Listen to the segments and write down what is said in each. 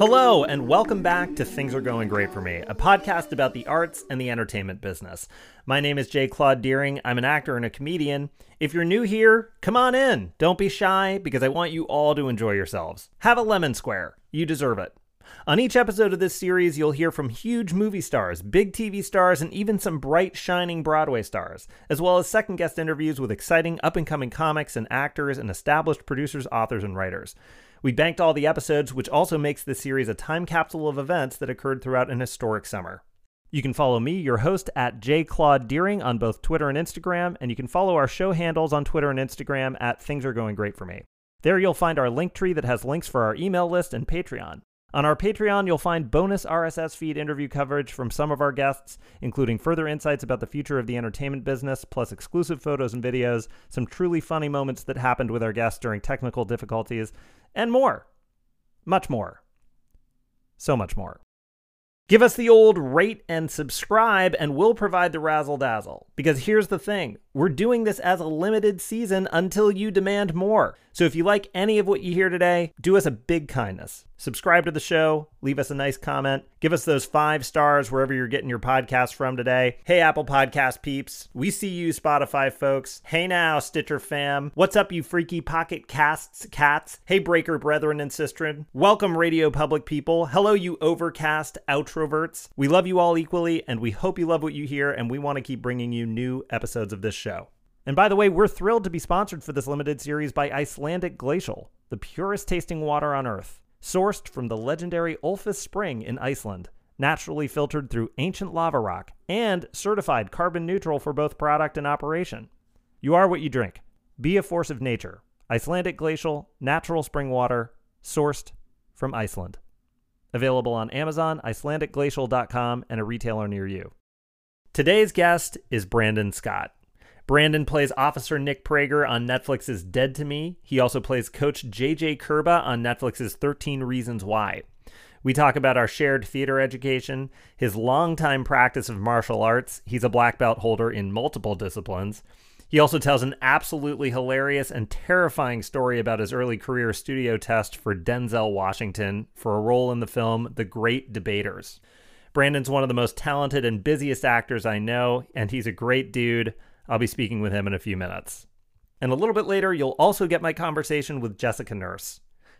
Hello, and welcome back to Things Are Going Great for Me, a podcast about the arts and the entertainment business. My name is J. Claude Deering. I'm an actor and a comedian. If you're new here, come on in. Don't be shy, because I want you all to enjoy yourselves. Have a lemon square. You deserve it. On each episode of this series, you'll hear from huge movie stars, big TV stars, and even some bright, shining Broadway stars, as well as second guest interviews with exciting up and coming comics and actors and established producers, authors, and writers. We banked all the episodes, which also makes this series a time capsule of events that occurred throughout an historic summer. You can follow me, your host, at jclaudedeering on both Twitter and Instagram, and you can follow our show handles on Twitter and Instagram at Things Are Going Great for Me. There you'll find our link tree that has links for our email list and Patreon. On our Patreon, you'll find bonus RSS feed interview coverage from some of our guests, including further insights about the future of the entertainment business, plus exclusive photos and videos, some truly funny moments that happened with our guests during technical difficulties, and more. Much more. So much more. Give us the old rate and subscribe, and we'll provide the razzle dazzle. Because here's the thing we're doing this as a limited season until you demand more. So if you like any of what you hear today, do us a big kindness. Subscribe to the show, leave us a nice comment, give us those five stars wherever you're getting your podcast from today. Hey, Apple Podcast peeps. We see you, Spotify folks. Hey now, Stitcher fam. What's up, you freaky pocket casts cats? Hey, Breaker brethren and sistren. Welcome, Radio Public people. Hello, you overcast outroverts. We love you all equally, and we hope you love what you hear, and we want to keep bringing you new episodes of this show. And by the way, we're thrilled to be sponsored for this limited series by Icelandic Glacial, the purest tasting water on Earth, sourced from the legendary Ölfus Spring in Iceland, naturally filtered through ancient lava rock, and certified carbon neutral for both product and operation. You are what you drink. Be a force of nature. Icelandic Glacial, natural spring water, sourced from Iceland. Available on Amazon, IcelandicGlacial.com, and a retailer near you. Today's guest is Brandon Scott. Brandon plays Officer Nick Prager on Netflix's Dead to Me. He also plays Coach JJ Kerba on Netflix's 13 Reasons Why. We talk about our shared theater education, his longtime practice of martial arts. He's a black belt holder in multiple disciplines. He also tells an absolutely hilarious and terrifying story about his early career studio test for Denzel Washington for a role in the film The Great Debaters. Brandon's one of the most talented and busiest actors I know, and he's a great dude. I'll be speaking with him in a few minutes. And a little bit later, you'll also get my conversation with Jessica Nurse.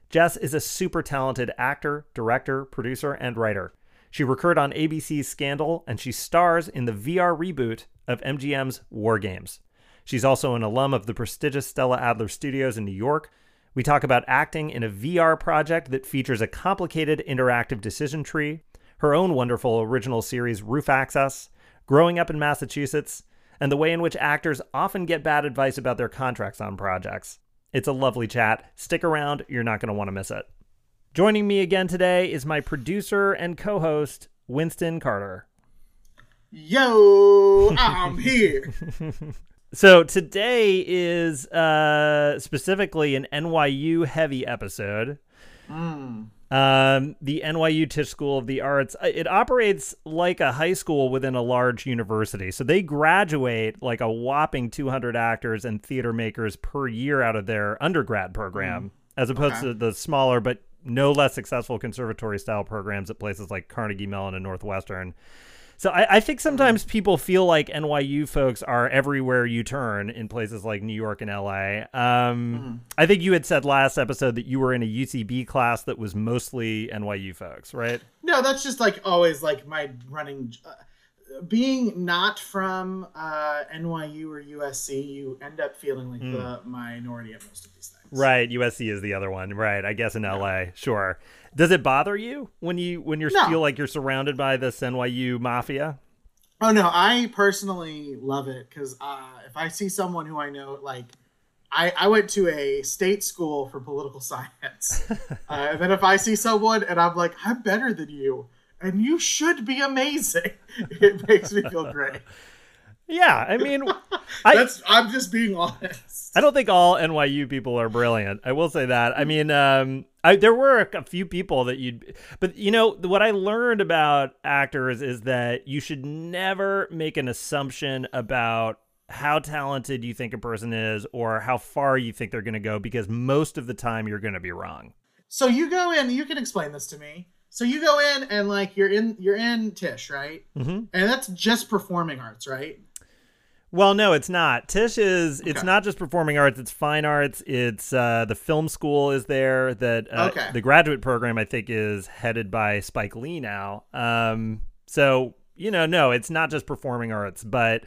Jess is a super talented actor, director, producer, and writer. She recurred on ABC's Scandal, and she stars in the VR reboot of MGM's War Games. She's also an alum of the prestigious Stella Adler Studios in New York. We talk about acting in a VR project that features a complicated interactive decision tree, her own wonderful original series, Roof Access, growing up in Massachusetts, and the way in which actors often get bad advice about their contracts on projects. It's a lovely chat. Stick around, you're not going to want to miss it. Joining me again today is my producer and co host, Winston Carter. Yo, I'm here. So today is uh, specifically an NYU heavy episode. Mm. Um, the NYU Tisch School of the Arts. uh, It operates like a high school within a large university. So they graduate like a whopping 200 actors and theater makers per year out of their undergrad program, as opposed Okay. to the smaller but no less successful conservatory style programs at places like Carnegie Mellon and Northwestern. So I, I think sometimes people feel like NYU folks are everywhere you turn in places like New York and LA. Um, I think you had said last episode that you were in a UCB class that was mostly NYU folks, right? No, that's just like always like my running. Uh, being not from uh, NYU or USC, you end up feeling like the minority at most of these things. Right. USC is the other one. Right. I guess in LA. Sure. Does it bother you when you when you No. feel like you're surrounded by this NYU mafia? Oh no, I personally love it because uh, if I see someone who I know, like I, I went to a state school for political science, uh, and then if I see someone and I'm like, I'm better than you, and you should be amazing, it makes me feel great. Yeah. I mean, I, I'm just being honest. I don't think all NYU people are brilliant. I will say that. I mean, um, I, there were a few people that you'd, but you know, what I learned about actors is that you should never make an assumption about how talented you think a person is or how far you think they're going to go because most of the time you're going to be wrong. So you go in. You can explain this to me. So you go in and like you're in you're in Tisch, right? Mm-hmm. And that's just performing arts, right? Well, no, it's not. Tisch is it's not just performing arts; it's fine arts. It's uh, the film school is there. That uh, Okay. the graduate program I think is headed by Spike Lee now. Um, so you know, no, it's not just performing arts, but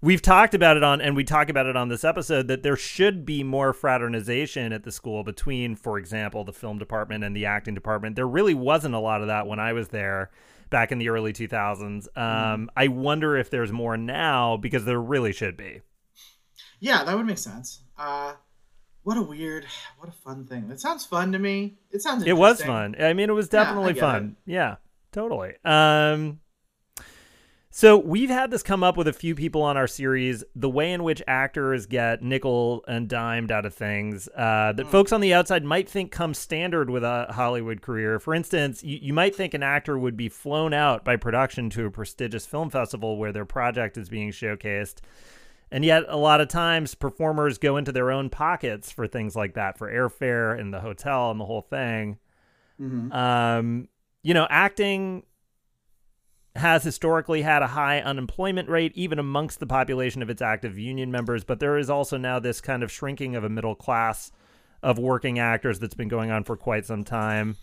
we've talked about it on, and we talk about it on this episode that there should be more fraternization at the school between, for example, the film department and the acting department. There really wasn't a lot of that when I was there back in the early 2000s. Um, I wonder if there's more now because there really should be. Yeah, that would make sense. Uh, what a weird, what a fun thing. That sounds fun to me. It sounds. It was fun. I mean, it was definitely get fun. Yeah, totally. Um, so we've had this come up with a few people on our series. The way in which actors get nickel and dimed out of things uh, that Mm. folks on the outside might think comes standard with a Hollywood career. For instance, you, you might think an actor would be flown out by production to a prestigious film festival where their project is being showcased. And yet, a lot of times, performers go into their own pockets for things like that, for airfare and the hotel and the whole thing. Mhm. Um, you know, acting has historically had a high unemployment rate, even amongst the population of its active union members. But there is also now this kind of shrinking of a middle class of working actors that's been going on for quite some time.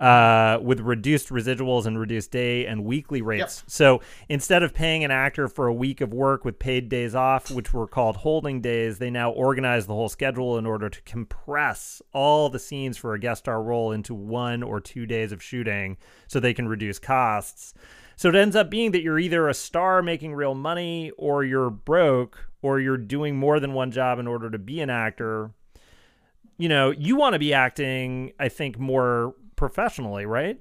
Uh, with reduced residuals and reduced day and weekly rates. So instead of paying an actor for a week of work with paid days off, which were called holding days, they now organize the whole schedule in order to compress all the scenes for a guest star role into one or two days of shooting so they can reduce costs. So it ends up being that you're either a star making real money or you're broke or you're doing more than one job in order to be an actor. You know, you want to be acting, I think, more professionally, right?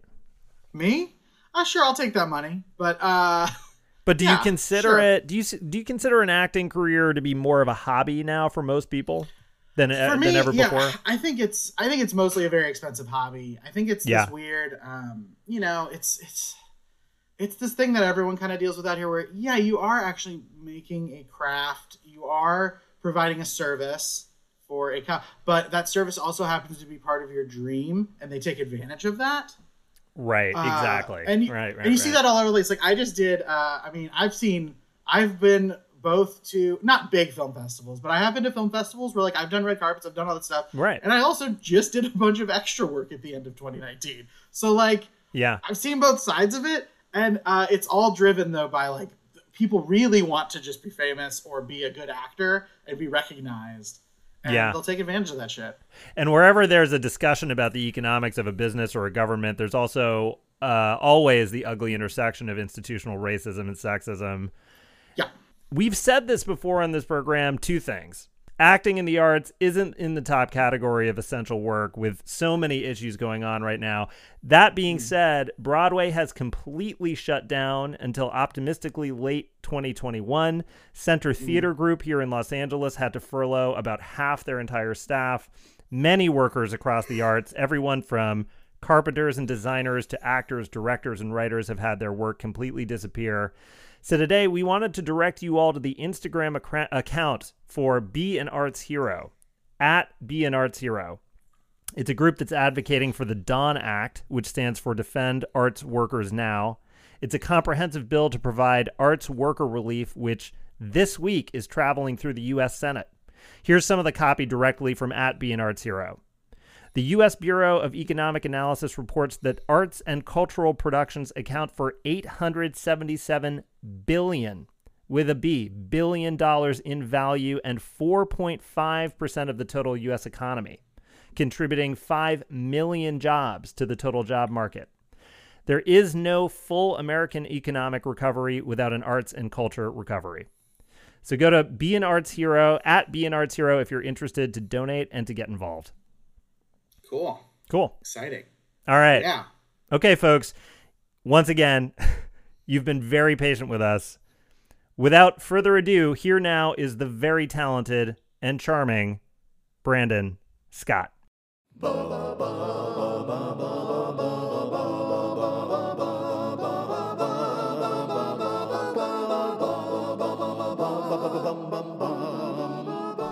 Me? Uh, sure, I'll take that money. But uh, But do Yeah, you consider sure. it? Do you do you consider an acting career to be more of a hobby now for most people than for me, than ever yeah, before? I think it's I think it's mostly a very expensive hobby. I think it's Yeah. this weird, um, you know, it's it's it's this thing that everyone kind of deals with out here. Where yeah, you are actually making a craft. You are providing a service for a co- but that service also happens to be part of your dream, and they take advantage of that. Right, Uh, exactly. And you, right, right. and you see that all over the place. Like I just did. Uh, I mean, I've seen. I've been both to not big film festivals, but I have been to film festivals where like I've done red carpets, I've done all that stuff, Right. and I also just did a bunch of extra work at the end of 2019. So like Yeah. I've seen both sides of it, and uh, it's all driven though by like people really want to just be famous or be a good actor and be recognized. And Yeah. they'll take advantage of that shit. And wherever there's a discussion about the economics of a business or a government, there's also uh, always the ugly intersection of institutional racism and sexism. Yeah. We've said this before on this program two things. Acting in the arts isn't in the top category of essential work with so many issues going on right now. That being hmm. said, Broadway has completely shut down until optimistically late 2021. Center hmm. Theater Group here in Los Angeles had to furlough about half their entire staff. Many workers across the arts, everyone from carpenters and designers to actors, directors, and writers, have had their work completely disappear. So today we wanted to direct you all to the Instagram accra- account for Be an Arts Hero at Be an Arts Hero. It's a group that's advocating for the DAWN Act, which stands for Defend Arts Workers Now. It's a comprehensive bill to provide arts worker relief, which this week is traveling through the U.S. Senate. Here's some of the copy directly from at Be an Arts Hero. The U.S. Bureau of Economic Analysis reports that arts and cultural productions account for 877 billion with a B billion dollars in value and 4.5% of the total U.S. economy, contributing 5 million jobs to the total job market. There is no full American economic recovery without an arts and culture recovery. So go to Be an Arts Hero at Be an Arts Hero if you're interested to donate and to get involved. Cool. Cool. Exciting. All right. Yeah. Okay, folks. Once again, you've been very patient with us. Without further ado, here now is the very talented and charming Brandon Scott.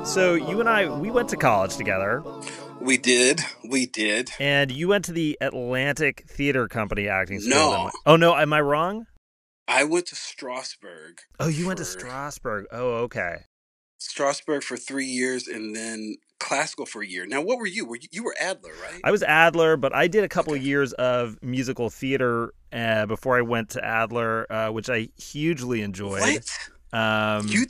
So you and I, we went to college together. We did. We did. And you went to the Atlantic Theater Company acting school. No. Oh no, am I wrong? I went to Strasberg. Oh, you went to Strasberg. Oh, okay. Strasberg for three years and then classical for a year. Now, what were you? Were you, you were Adler, right? I was Adler, but I did a couple Okay. years of musical theater uh, before I went to Adler, uh, which I hugely enjoyed. what? Um, you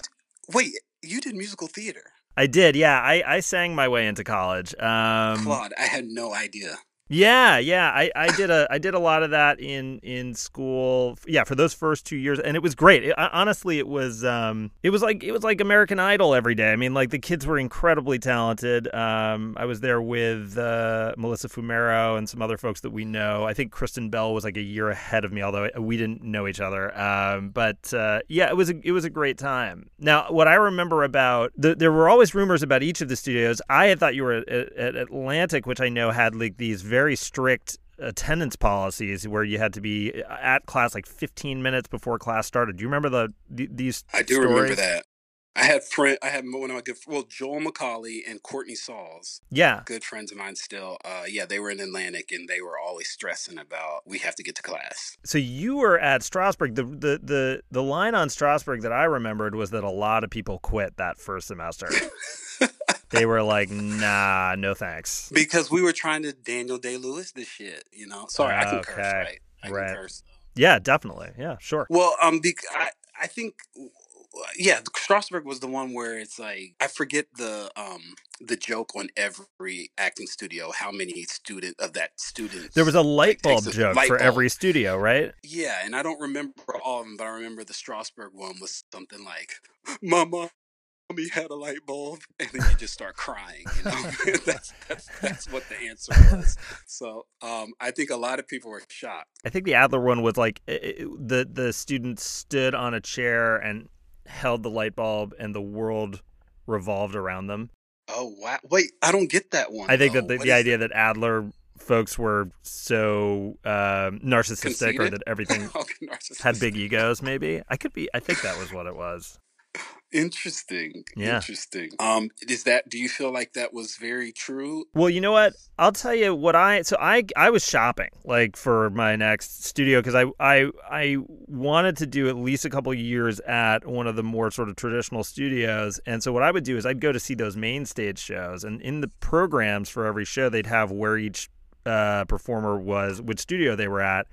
wait? You did musical theater, I did, yeah. I, I sang my way into college. Um, Claude? I had no idea. Yeah, yeah. I, I did a I did a lot of that in in school. Yeah, for those first two years, and it was great. It, honestly, it was um it was like it was like American Idol every day. I mean, like the kids were incredibly talented. Um, I was there with uh, Melissa Fumero and some other folks that we know. I think Kristen Bell was like a year ahead of me, although we didn't know each other. Um, but uh, yeah, it was a, it was a great time. Now, what I remember about the, there were always rumors about each of the studios. I had thought you were at, at, at Atlantic, which I know had like these very strict attendance policies where you had to be at class like 15 minutes before class started. Do you remember the th- these? I do remember that. I had friend. I had one of my good. Well, Joel McCauley and Courtney Sauls, Yeah, good friends of mine still. Uh, yeah, they were in Atlantic, and they were always stressing about we have to get to class. so you were at Strasberg. The, the the the line on Strasberg that I remembered was that a lot of people quit that first semester. they were like, "Nah, no thanks." because we were trying to Daniel Day Lewis this shit. You know. Sorry, I can curse, right? I Right. can curse. Yeah, definitely. Yeah, sure. Well, um, bec I I think. Yeah, Strasberg was the one where it's like I forget the um the joke on every acting studio how many student of that student There was a light bulb a joke light for bulb. every studio, right? Yeah, and I don't remember all of them, but I remember the Strasberg one was something like, "My mommy had a light bulb," and then you just start crying. You know, that's, that's that's what the answer was. So, um, I think a lot of people were shocked. I think the Adler one was like i i the the student stood on a chair and held the light bulb, and the world revolved around them. Oh wow! Wait, I don't get that one. I think though. that the, the idea that Adler folks were so uh, narcissistic, or that everything? Had big egos. Maybe I could be. I think that was what it was. Interesting. Yeah. Interesting. Um, is that? Do you feel like that was very true? Well, you know what? I'll tell you what I so I I was shopping like for my next studio because I I I wanted to do at least a couple years at one of the more sort of traditional studios, and so what I would do is I'd go to see those main stage shows, and in the programs for every show they'd have where each uh, performer was, which studio they were at.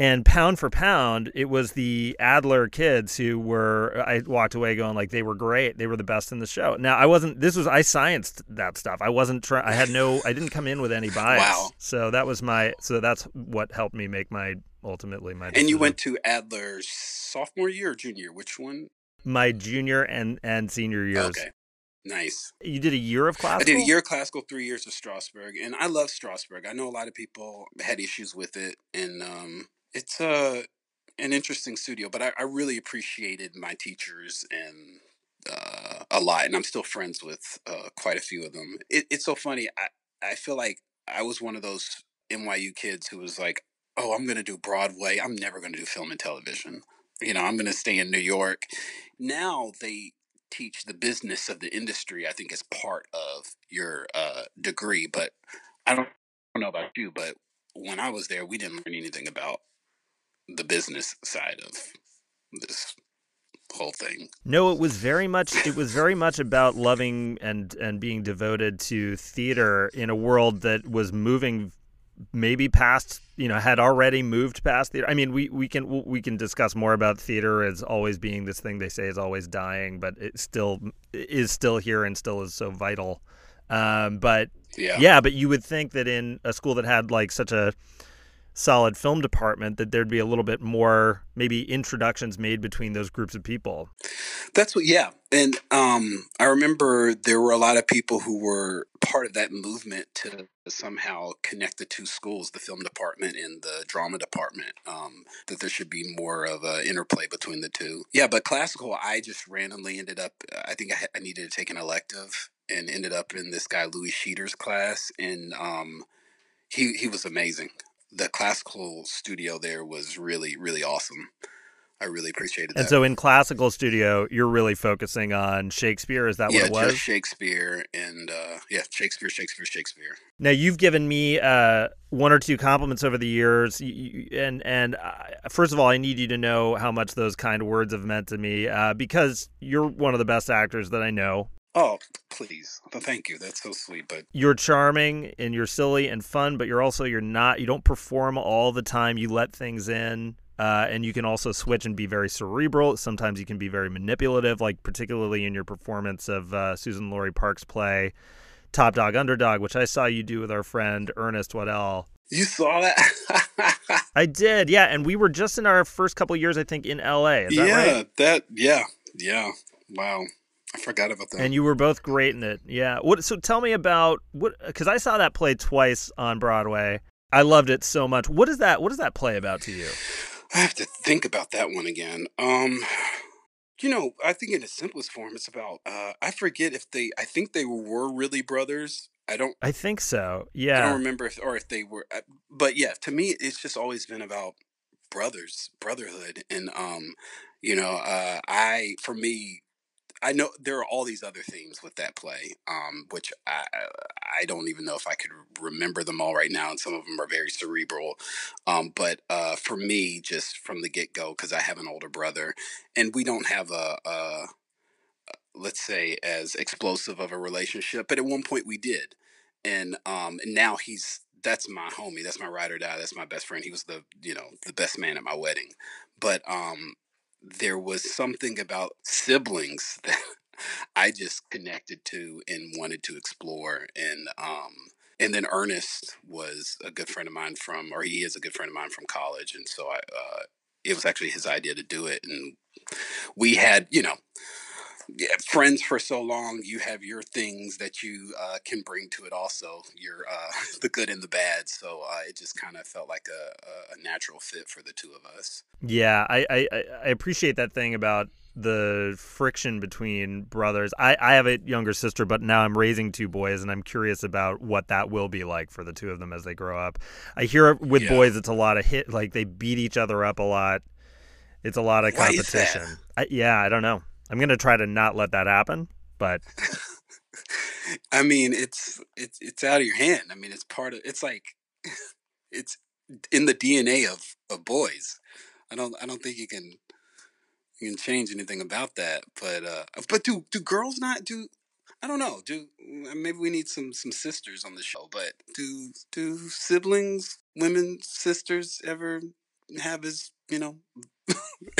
And pound for pound, it was the Adler kids who were. I walked away going like they were great. They were the best in the show. Now I wasn't. This was I scienced that stuff. I wasn't trying. I had no. I didn't come in with any bias. Wow. So that was my. So that's what helped me make my ultimately my. And you went to Adler's sophomore year or junior? Which one? my junior and and senior years. Okay. Nice. You did a year of class. I did a year of classical, three years of Strasberg, and I love Strasberg. I know a lot of people had issues with it, and um, it's uh, an interesting studio. But I, I really appreciated my teachers and uh, a lot, and I'm still friends with uh, quite a few of them. It, it's so funny. I I feel like I was one of those NYU kids who was like, "Oh, I'm going to do Broadway. I'm never going to do film and television. You know, I'm going to stay in New York." Now they teach the business of the industry. I think as part of your uh, degree, but I don't, I don't know about you, but when I was there, we didn't learn anything about the business side of this whole thing. No, it was very much it was very much about loving and and being devoted to theater in a world that was moving maybe past you know had already moved past theater. I mean, we we can we can discuss more about theater as always being this thing they say is always dying, but it still is still here and still is so vital. Um, but Yeah. yeah, but you would think that in a school that had like such a solid film department that there'd be a little bit more maybe introductions made between those groups of people. That's what, yeah. And um, I remember there were a lot of people who were part of that movement to somehow connect the two schools, the film department and the drama department, um, that there should be more of an interplay between the two. Yeah, but classical, I just randomly ended up, I think I, I needed to take an elective and ended up in this guy, Louis Scheeder's class. And um, he, he was amazing. The classical studio there was really, really awesome. I really appreciated that. And so in classical studio, you're really focusing on Shakespeare. Is that yeah, what it was? just Shakespeare and uh, yeah, Shakespeare, Shakespeare, Shakespeare. Now you've given me uh, one or two compliments over the years, and and uh, first of all, I need you to know how much those kind words have meant to me uh, because you're one of the best actors that I know. Oh, please. Thank you. That's so sweet. But you're charming and you're silly and fun, but you're also you're not. You don't perform all the time. You let things in. Uh, and you can also switch and be very cerebral. Sometimes you can be very manipulative, like particularly in your performance of uh, Suzan-Lori Parks' play Top Dog Underdog, which I saw you do with our friend Ernest Waddell. You saw that? I did, yeah. And we were just in our first couple years, I think, in LA. Is that yeah, right? that yeah, yeah. Wow. I forgot about that. And you were both great in it. Yeah. What so tell me about what cuz I saw that play twice on Broadway. I loved it so much. What is that what is that play about to you? I have to think about that one again. Um, you know, I think in the simplest form, it's about. Uh, I forget if they. I think they were really brothers. I don't. I think so. Yeah. I don't remember if or if they were. uh, But yeah, to me, it's just always been about brothers, brotherhood, and um, you know, uh, I for me. I know there are all these other themes with that play, um, which I I don't even know if I could remember them all right now, and some of them are very cerebral. Um, but uh, for me, just from the get go, because I have an older brother, and we don't have a, a let's say as explosive of a relationship, but at one point we did, and um, now he's that's my homie, that's my ride or die, that's my best friend. He was the you know the best man at my wedding, but um, there was something about siblings that I just connected to and wanted to explore. And um, and then Ernest was a good friend of mine from, or he is a good friend of mine from college, and so I uh, it was actually his idea to do it, and we had you know. Yeah, friends for so long, you have your things that you uh, can bring to it. Also, your uh, the good and the bad. So uh, it just kind of felt like a, a natural fit for the two of us. Yeah, I, I, I appreciate that thing about the friction between brothers. I, I have a younger sister, but now I'm raising two boys, and I'm curious about what that will be like for the two of them as they grow up. I hear with Yeah. boys, it's a lot of hit, like they beat each other up a lot. It's a lot of Why is that? competition. I, yeah, I don't know. I'm gonna try to not let that happen, but I mean, it's it's it's out of your hand. I mean, it's part of. It's like it's in the DNA of of boys. I don't I don't think you can you can change anything about that. But uh, but do do girls not do? I don't know. Do maybe we need some some sisters on the show? But do do siblings, women, sisters ever have as you know?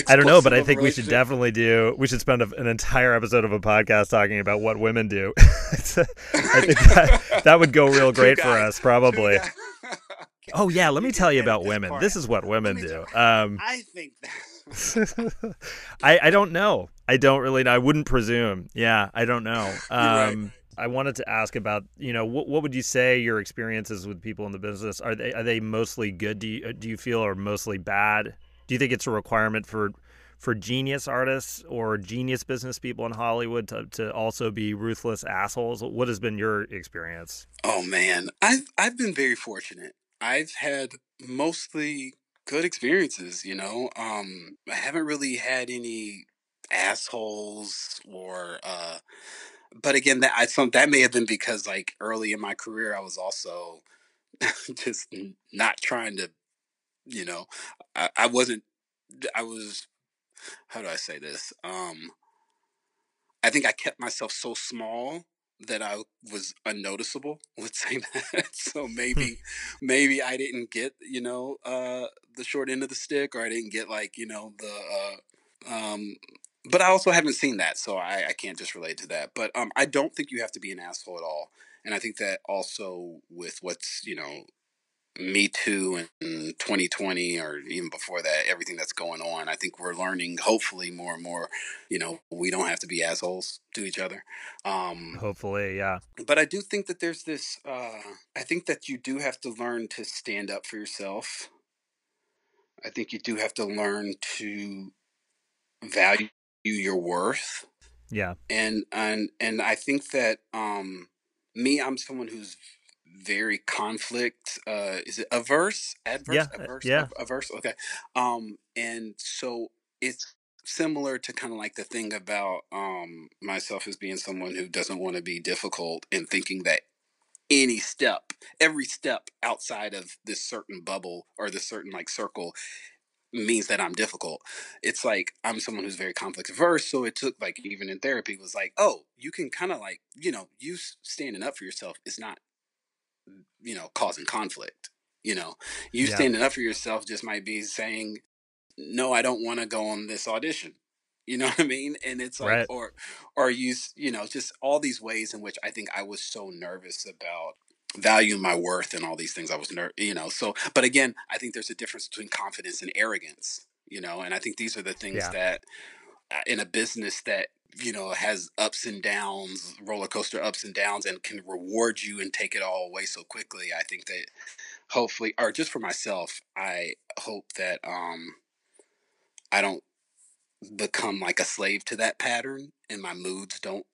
I don't know. But I think we should definitely do. We should spend a, an entire episode of a podcast talking about what women do. I think that, that would go real great for us, probably. Guys. Oh yeah, let me tell you about this women. part This is what women do. Um, I think that. I I don't know. I don't really know. I wouldn't presume. Yeah, I don't know. right. Um, I wanted to ask about you know what what would you say your experiences with people in the business are they are they mostly good? Do you do you feel or mostly bad? Do you think it's a requirement for for genius artists or genius business people in Hollywood to, to also be ruthless assholes? What has been your experience? Oh man, I've I've been very fortunate. I've had mostly good experiences, you know. Um I haven't really had any assholes or uh but again that I some that may have been because like early in my career I was also just not trying to you know I, I wasn't I was how do I say this? Um I think I kept myself so small that I was unnoticeable. Let's say that. so maybe, maybe I didn't get you know uh, the short end of the stick, or I didn't get like you know the. Uh, um, but I also haven't seen that, so I, I can't just relate to that. But um, I don't think you have to be an asshole at all, and I think that also with what's you know me Too in 2020 or even before that, everything that's going on, I think we're learning hopefully more and more, you know, we don't have to be assholes to each other. Um, Hopefully, yeah. but I do think that there's this, uh, I think that you do have to learn to stand up for yourself. I think you do have to learn to value your worth Yeah. and and and I think that um me I'm someone who's very conflict uh is it averse? Adverse? Yeah, uh, averse? yeah. Averse? Okay. Um and so it's similar to kind of like the thing about um myself as being someone who doesn't want to be difficult and thinking that any step every step outside of this certain bubble or this certain like circle means that I'm difficult. It's like I'm someone who's very conflict averse, so it took like even in therapy was like, oh, you can kind of like you know you standing up for yourself is not you know causing conflict. You know, you Yeah. standing up for yourself just might be saying, no, I don't want to go on this audition. You know what I mean? And it's like, Right. or, or you, you know, just all these ways in which I think I was so nervous about valuing my worth and all these things. I was ner, you know, so, but again, I think there's a difference between confidence and arrogance, you know, and I think these are the things Yeah. that uh, in a business that, you know, has ups and downs, roller coaster ups and downs, and can reward you and take it all away so quickly. I think that hopefully, or just for myself, I hope that, um, I don't become like a slave to that pattern and my moods don't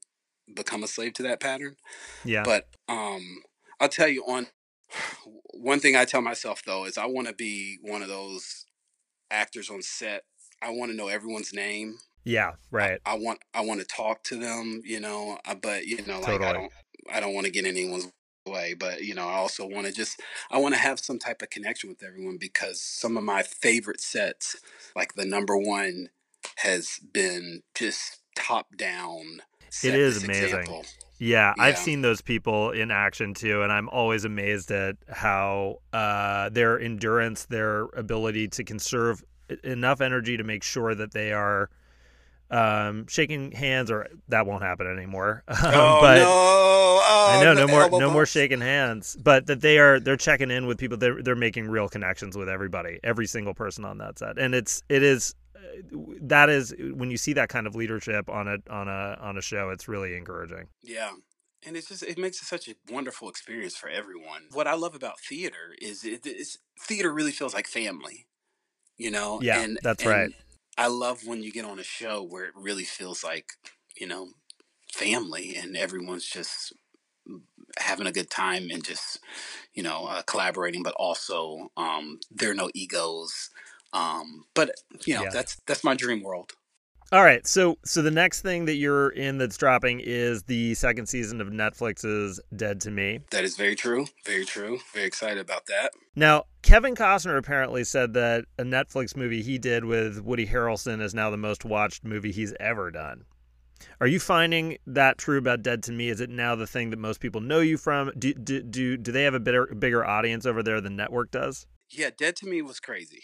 become a slave to that pattern. Yeah. But um I'll tell you on one thing I tell myself though is I want to be one of those actors on set. I want to know everyone's name. Yeah. Right. I want I want to talk to them, you know, uh, but you know like Totally. I don't I don't want to get anyone's way, but you know, I also want to just I want to have some type of connection with everyone because some of my favorite sets, like the number one has been just top down. it is amazing. example. Yeah, I've seen those people in action too, and I'm always amazed at how uh, their endurance, their ability to conserve enough energy to make sure that they are um, shaking hands, or that won't happen anymore. Um, Oh but no! Oh, I know no more no more shaking hands, but that they are they're checking in with people. They're they're making real connections with everybody, every single person on that set, and it's it is uh, that is when you see that kind of leadership on a on a on a show, it's really encouraging. Yeah. And it's just it makes it such a wonderful experience for everyone. What I love about theater is it, it's theater really feels like family, you know. Yeah, and, that's and right. I love when you get on a show where it really feels like you know family and everyone's just having a good time and just you know uh, collaborating, but also um, there are no egos. Um, but you know Yeah. that's that's my dream world. All right, so so the next thing that you're in that's dropping is the second season of Netflix's Dead to Me. That is very true. Very true. Very excited about that. Now, Kevin Costner apparently said that a Netflix movie he did with Woody Harrelson is now the most watched movie he's ever done. Are you finding that true about Dead to Me? Is it now the thing that most people know you from? Do do do, do they have a bigger bigger audience over there than network does? Yeah, Dead to Me was crazy.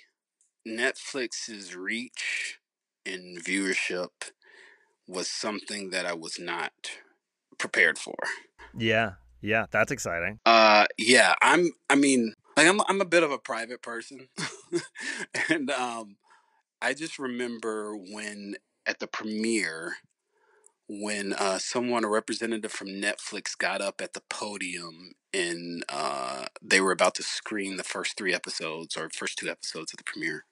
Netflix's reach and viewership was something that I was not prepared for. Yeah, yeah, that's exciting. Uh yeah, I'm I mean, like I'm I'm a bit of a private person. and um I just remember when at the premiere when uh someone a representative from Netflix got up at the podium and uh they were about to screen the first 3 episodes or first 2 episodes of the premiere.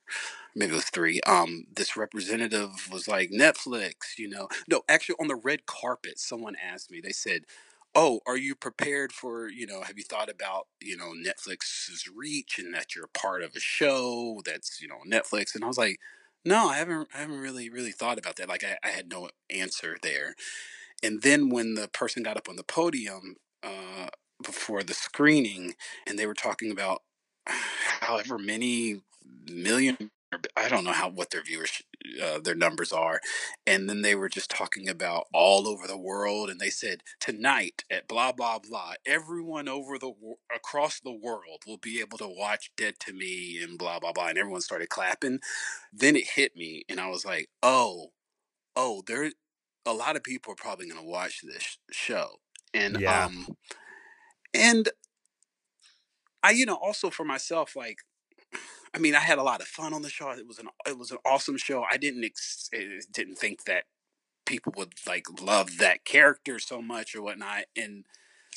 Maybe it was 3. Um this representative was like Netflix, you know. No, actually on the red carpet someone asked me. They said oh are you prepared for you know have you thought about you know netflix's reach and that you're part of a show that's you know netflix and i was like no i haven't i haven't really really thought about that like i, I had no answer there. And then when the person got up on the podium uh, before the screening and they were talking about however many million i don't know how what their viewers uh, their numbers are and then they were just talking about all over the world and they said tonight at blah blah blah everyone over the across the world will be able to watch dead to me and blah blah blah and everyone started clapping then it hit me and i was like oh oh there a lot of people are probably going to watch this show and Yeah. um and i you know also for myself like I mean, I had a lot of fun on the show. It was an it was an awesome show. I didn't ex- eh, didn't think that people would like love that character so much or whatnot. And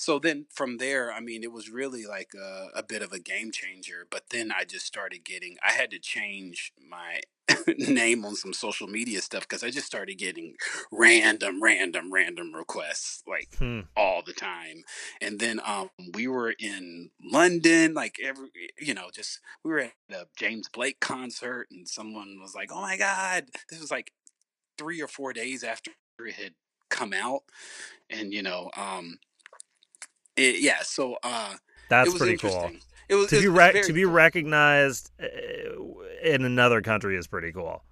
so then from there, I mean, it was really like a, a bit of a game changer. But then I just started getting. I had to change my name on some social media stuff because I just started getting random, random, random requests like Hmm. all the time. And then um, we were in London, like every, you know, just we were at a James Blake concert, and someone was like, "Oh my God!" This was like three or four days after it had come out, and you know, um, it, yeah. So uh, That's pretty cool. It was To be very to be cool. recognized uh, in another country is pretty cool.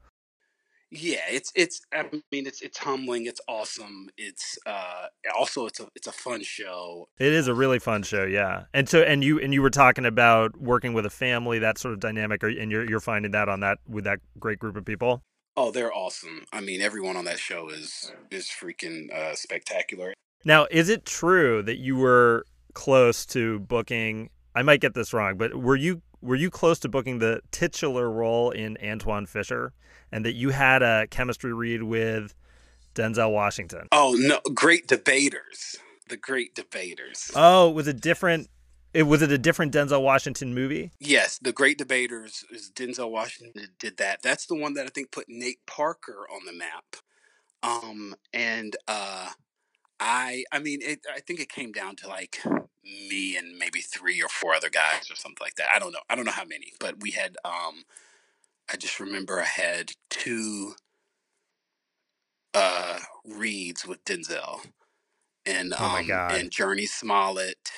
Yeah, it's it's. I mean, it's it's humbling. It's awesome. It's uh also it's a it's a fun show. It is a really fun show, yeah. And so, and you and you were talking about working with a family, that sort of dynamic, and you're you're finding that on that with that great group of people. Oh, they're awesome. I mean, everyone on that show is is freaking uh, spectacular. Now, is it true that you were close to booking? I might get this wrong, but were you were you close to booking the titular role in Antwone Fisher, and that you had a chemistry read with Denzel Washington? Oh no, great debaters. The great debaters. Oh, it was a different. It was it a different Denzel Washington movie? Yes, the Great Debaters is Denzel Washington did that. That's the one that I think put Nate Parker on the map. Um, and uh, I, I mean, it, I think it came down to like me and maybe three or four other guys or something like that. I don't know. I don't know how many, but we had. Um, I just remember I had two uh reads with Denzel and um Oh my God. and Jurnee Smollett.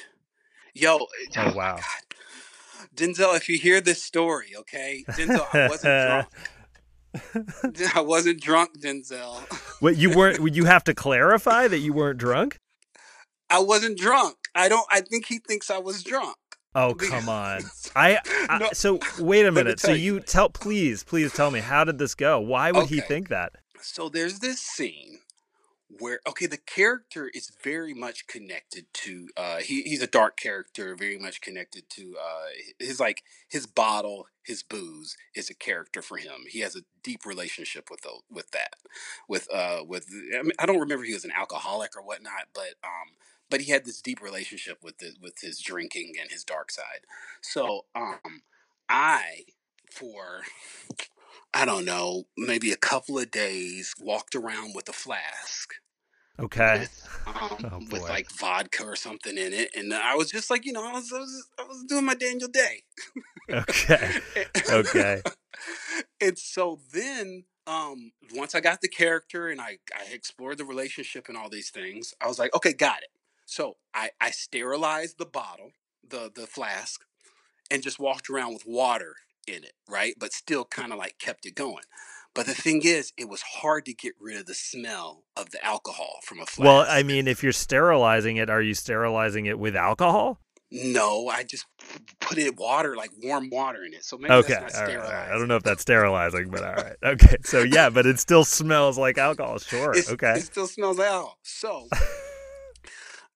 Yo, Oh, wow. God. Denzel, if you hear this story, okay, Denzel, I wasn't drunk. I wasn't drunk, Denzel. What you weren't? Would you have to clarify that you weren't drunk? I wasn't drunk. I don't. I think he thinks I was drunk. Oh come on! I, I No, so wait a minute. So you you. tell please please tell me how did this go? Why would he think that? So there's this scene where okay, the character is very much connected to. Uh, he he's a dark character, very much connected to uh, his like his bottle, his booze is a character for him. He has a deep relationship with the, with that, with uh with. I, mean, I don't remember he was an alcoholic or whatnot, but um. But he had this deep relationship with the, with his drinking and his dark side. So um, I for I don't know, maybe a couple of days, walked around with a flask Okay. with, um, Oh, with like vodka or something in it, and I was just like, you know, I was, I was, I was doing my Daniel Day. Okay. Okay. and so then, um, once I got the character and I, I explored the relationship and all these things, I was like, okay, got it. So I, I sterilized the bottle, the the flask, and just walked around with water in it, right? But still kind of like kept it going. But the thing is, it was hard to get rid of the smell of the alcohol from a flask. Well, I mean, if you're sterilizing it, are you sterilizing it with alcohol? no, I just put it water, like warm water in it. So maybe Okay. that's not sterilized. right. I don't know if that's sterilizing, but all right. Okay. So yeah, but it still smells like alcohol. Sure. It's- okay. It still smells like alcohol. So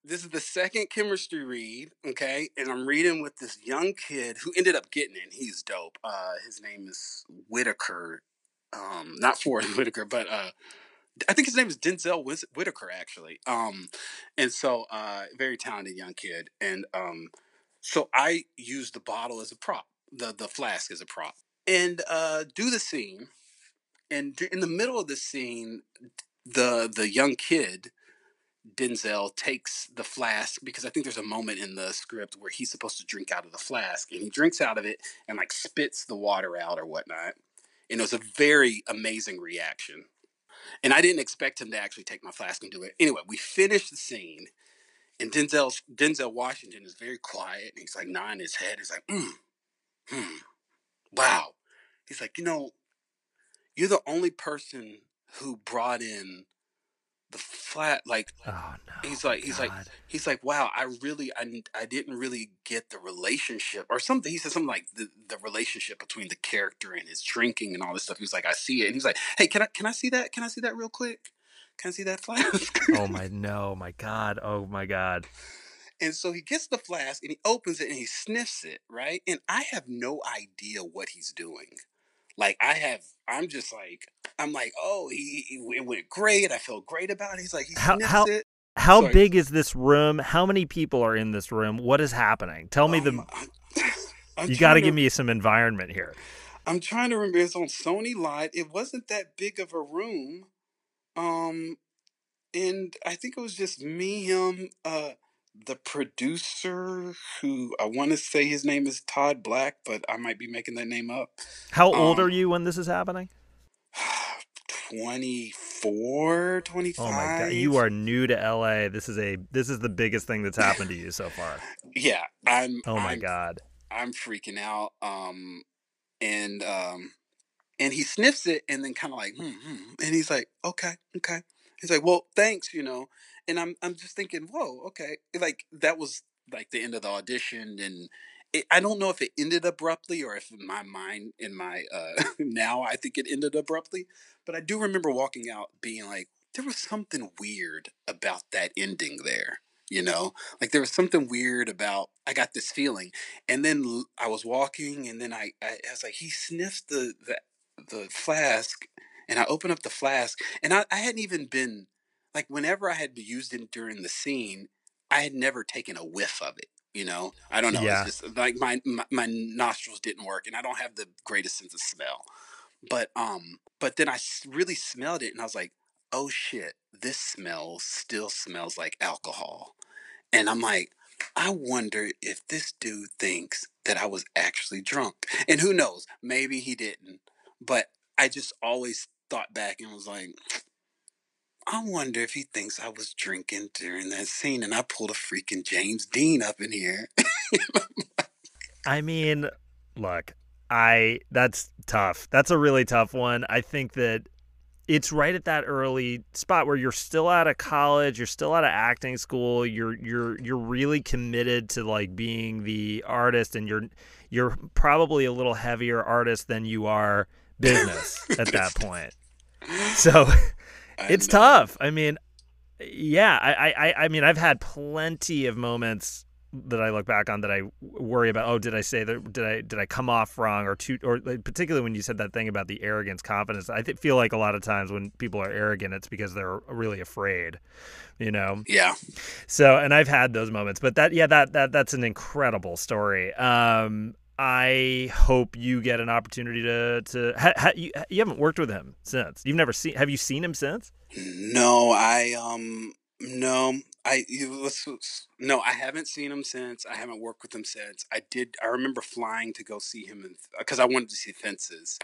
this is the second chemistry read, okay? And I'm reading with this young kid who ended up getting it. He's dope. Uh, his name is Whitaker. Um, not Forest Whitaker, but uh, I think his name is Denzel Whitaker, actually. Um, and so, uh, very talented young kid. And um, so I use the bottle as a prop, the the flask as a prop, and uh, do the scene. And in the middle of the scene, the the young kid Denzel takes the flask because I think there's a moment in the script where he's supposed to drink out of the flask and he drinks out of it and like spits the water out or whatnot. And it was a very amazing reaction. And I didn't expect him to actually take my flask and do it. Anyway, we finished the scene and Denzel Denzel Washington is very quiet and he's like nodding his head. He's like, mm, hmm, wow. He's like, you know, you're the only person who brought in the flat like Oh no. he's like he's like he's like wow i really I, I didn't really get the relationship or something he said something like the, the relationship between the character and his drinking and all this stuff he was like i see it and he's like hey can i can i see that can i see that real quick can i see that flask Oh my no, my God. Oh my God. and so he gets the flask and he opens it and he sniffs it right and i have no idea what he's doing like i have i'm just like i'm like oh he, he it went great i feel great about it he's like he How- how- it How Sorry. big is this room? How many people are in this room? What is happening? Tell me the Um, I'm you got to give me some environment here. I'm trying to remember. It's on Sony Live. It wasn't that big of a room. Um, and I think it was just me, him, uh, the producer, who I want to say his name is Todd Black, but I might be making that name up. How old Um, are you when this is happening? 24, 25. Oh my god, you are new to LA. This is a this is the biggest thing that's happened to you so far. Yeah, I'm. Oh my I'm god. I'm freaking out. Um, and um, and he sniffs it, and then kind of like, hmm, hmm, and he's like, okay, okay. He's like, well, thanks, you know. And I'm I'm just thinking, whoa, okay. Like that was like the end of the audition, and it, I don't know if it ended abruptly or if my mind, in my uh, now, I think it ended abruptly. But I do remember walking out being like, there was something weird about that ending there. You know, like there was something weird about. I got this feeling, and then I was walking, and then I, I, I was like, he sniffed the the the flask, and I opened up the flask, and I, I hadn't even been like whenever I had used it during the scene, I had never taken a whiff of it. You know, I don't know. Yeah. It's just like my, my my nostrils didn't work, and I don't have the greatest sense of smell. But um, but then I really smelled it, and I was like, oh shit, this smell still smells like alcohol. And I'm like, I wonder if this dude thinks that I was actually drunk. And who knows? Maybe he didn't. But I just always thought back and was like, I wonder if he thinks I was drinking during that scene. And I pulled a freaking James Dean up in here. I mean, look, I that's tough. That's a really tough one. I think that it's right at that early spot where you're still out of college, you're still out of acting school, you're you're you're really committed to like being the artist and you're you're probably a little heavier artist than you are business at that point. So I it's tough. I mean, yeah, I, I, I mean, I've had plenty of moments that I look back on that I worry about. Oh, did I say that? Did I did I come off wrong or too? Or like, particularly when you said that thing about the arrogance, confidence. I th- feel like a lot of times when people are arrogant, it's because they're really afraid. You know. Yeah. So, and I've had those moments, but that, yeah, that that that's an incredible story. Um, I hope you get an opportunity to to ha, ha, you, you haven't worked with him since. You've never seen. Have you seen him since? No, I um no, I you- let's, let's- no, I haven't seen him since. I haven't worked with him since. I did. I remember flying to go see him because I wanted to see Fences,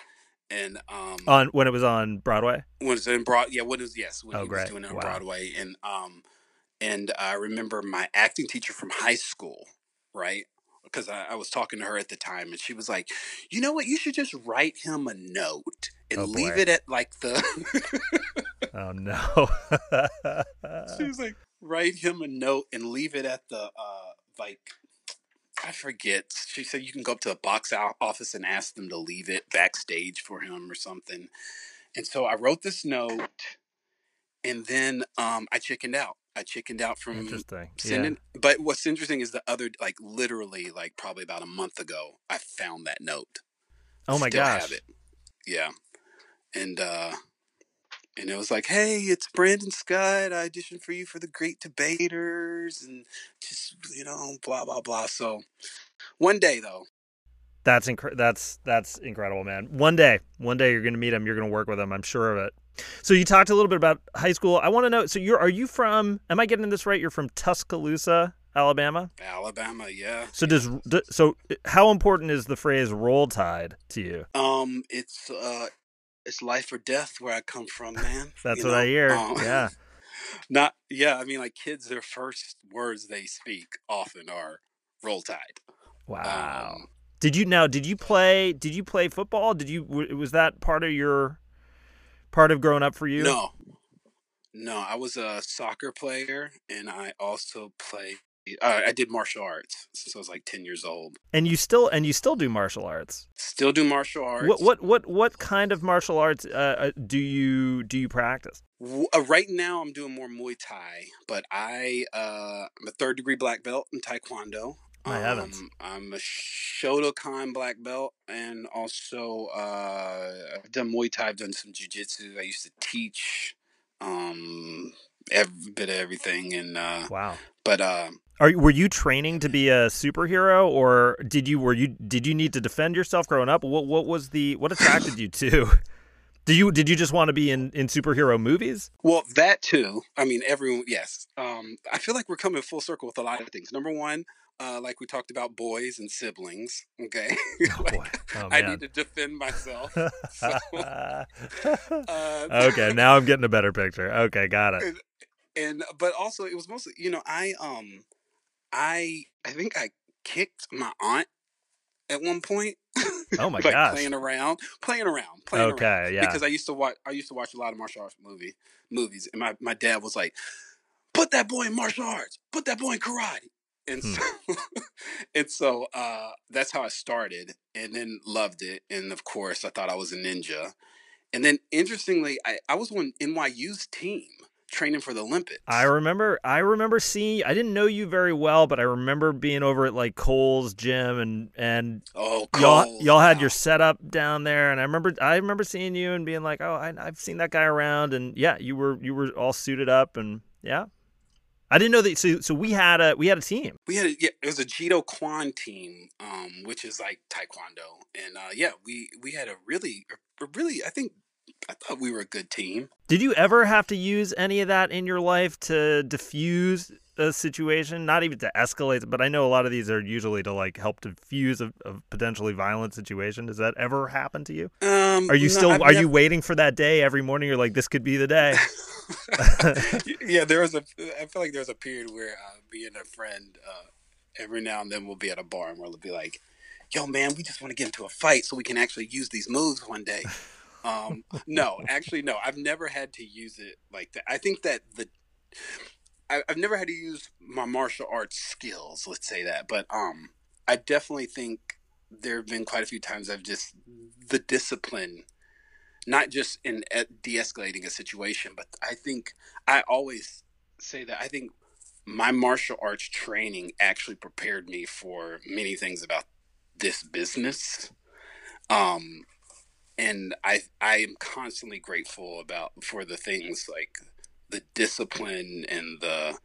and um On when it was on Broadway. was in Broad. Yeah, what is yes when Oh, he great. was doing it on Wow. Broadway, and um and I remember my acting teacher from high school, right? Because I, I was talking to her at the time, and she was like, "You know what? You should just write him a note and Oh, leave it at like the." Oh no. she was like, write him a note and leave it at the uh like I forget. She said you can go up to the box office and ask them to leave it backstage for him or something. And so I wrote this note, and then um I chickened out. I chickened out from Interesting. Yeah. sending. But what's interesting is the other, like literally, like probably about a month ago, I found that note. Oh my Still gosh. have it. Yeah. And uh and it was like, hey, it's Brandon Scott. I auditioned for you for the Great Debaters and just you know, blah blah blah. So one day though. That's incre- that's that's incredible, man. One day, one day you're going to meet him, you're going to work with him, I'm sure of it. So you talked a little bit about high school. I want to know so you're are you from am I getting this right? You're from Tuscaloosa, Alabama? Alabama, yeah. So does so how important is the phrase roll tide to you? Um it's uh it's life or death where I come from, man. That's You what know? I hear. Um, yeah. Not yeah, I mean like kids their first words they speak often are roll tide. Wow. Um, Did you now? Did you play? Did you play football? Did you? Was that part of your part of growing up for you? No, no, I was a soccer player, and I also played. Uh, I did martial arts since I was like ten years old. And you still and you still do martial arts. Still do martial arts. What what what what kind of martial arts uh, uh, do you do you practice? Uh, right now, I'm doing more Muay Thai, but I uh, I'm a third degree black belt in Taekwondo. My heavens. Um, I'm a Shotokan black belt, and also uh, I've done Muay Thai. I've done some Jiu-Jitsu. I used to teach um, every bit of everything, and uh, Wow. but uh, Are were you training to be a superhero, or did you were you did you need to defend yourself growing up? What what was the what attracted you to? Did you did you just want to be in in superhero movies? Well, that too. I mean, everyone. Yes. Um, I feel like we're coming full circle with a lot of things. Number one, uh, like we talked about boys and siblings. Okay, Oh. Oh, I need to defend myself. So, uh, okay, now I'm getting a better picture. Okay, got it. and but also it was mostly you know I um I I think I kicked my aunt at one point. Oh my like gosh. playing around, playing around, playing around. Okay, yeah. Because I used to watch I used to watch a lot of martial arts movie movies, and my my dad was like, "Put that boy in martial arts. Put that boy in karate." And Hmm. so, and so uh, that's how I started, and then loved it. And of course, I thought I was a ninja. And then, interestingly, I, I was on NYU's team training for the Olympics. I remember I remember seeing I didn't know you very well, but I remember being over at like Cole's gym and and oh, y'all y'all had wow. your setup down there and I remember I remember seeing you and being like, "Oh, I I've seen that guy around." And yeah, you were you were all suited up and yeah. I didn't know that so so we had a we had a team. we had a, yeah, it was a Jidokwan team, um, which is like Taekwondo, and uh, yeah, we we had a really, a really, I think, I thought we were a good team. Did you ever have to use any of that in your life to diffuse a situation? Not even to escalate, but I know a lot of these are usually to like help diffuse a, a potentially violent situation. Does that ever happen to you? Um, Are you no, still I've are you waiting for that day every morning? You're like, this could be the day. yeah, there was a. I feel like there was a period where uh, me and a friend, uh, every now and then, we'll be at a bar and we'll be like, "Yo, man, we just want to get into a fight so we can actually use these moves one day." Um, no, actually, no. I've never had to use it like that. I think that the I, I've never had to use my martial arts skills. Let's say that, but um, I definitely think there have been quite a few times I've just the discipline, not just in de-escalating a situation, but I think I always say that I think my martial arts training actually prepared me for many things about this business. Um, and I I am constantly grateful about for the things like the discipline and the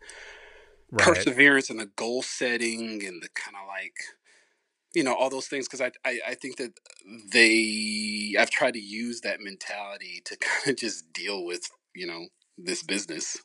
right. perseverance and the goal setting and the kind of like you know all those things because I, I i think that they i've tried to use that mentality to kind of just deal with you know this business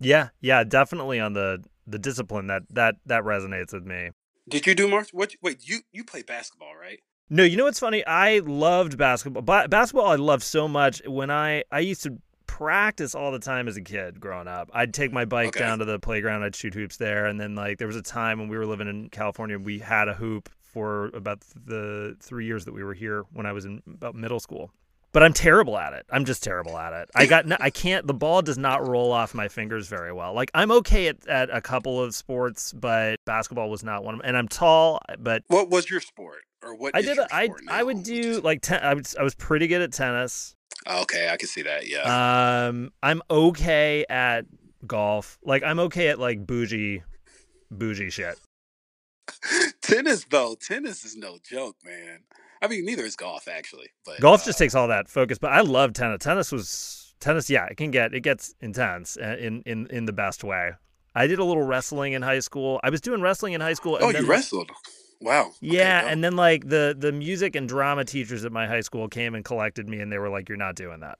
Yeah, yeah, definitely on the the discipline that that that resonates with me. did you do martial what wait you you play basketball right No, you know what's funny? I loved basketball. Ba- basketball I loved so much when I I used to practice all the time as a kid growing up. I'd take my bike Okay. down to the playground, I'd shoot hoops there, and then like there was a time when we were living in California, we had a hoop for about the 3 years that we were here when I was in about middle school. But I'm terrible at it. I'm just terrible at it. I got no, I can't the ball does not roll off my fingers very well. Like I'm okay at, at a couple of sports, but basketball was not one of them. And I'm tall, but what was your sport or what I did. A, I I would Would do like ten, I was I was pretty good at tennis. Okay i can see that yeah Um, I'm okay at golf. Like I'm okay at like bougie, bougie shit. tennis though tennis is no joke man i mean neither is golf actually but Golf uh, just takes all that focus. But I love tennis. Tennis was tennis. Yeah, it can get it gets intense uh, in in in the best way. I did a little wrestling in high school. I was doing wrestling in high school. And oh you wrestled wow Okay, Yeah, and then like the the music and drama teachers at my high school came and collected me, and they were like, "You're not doing that."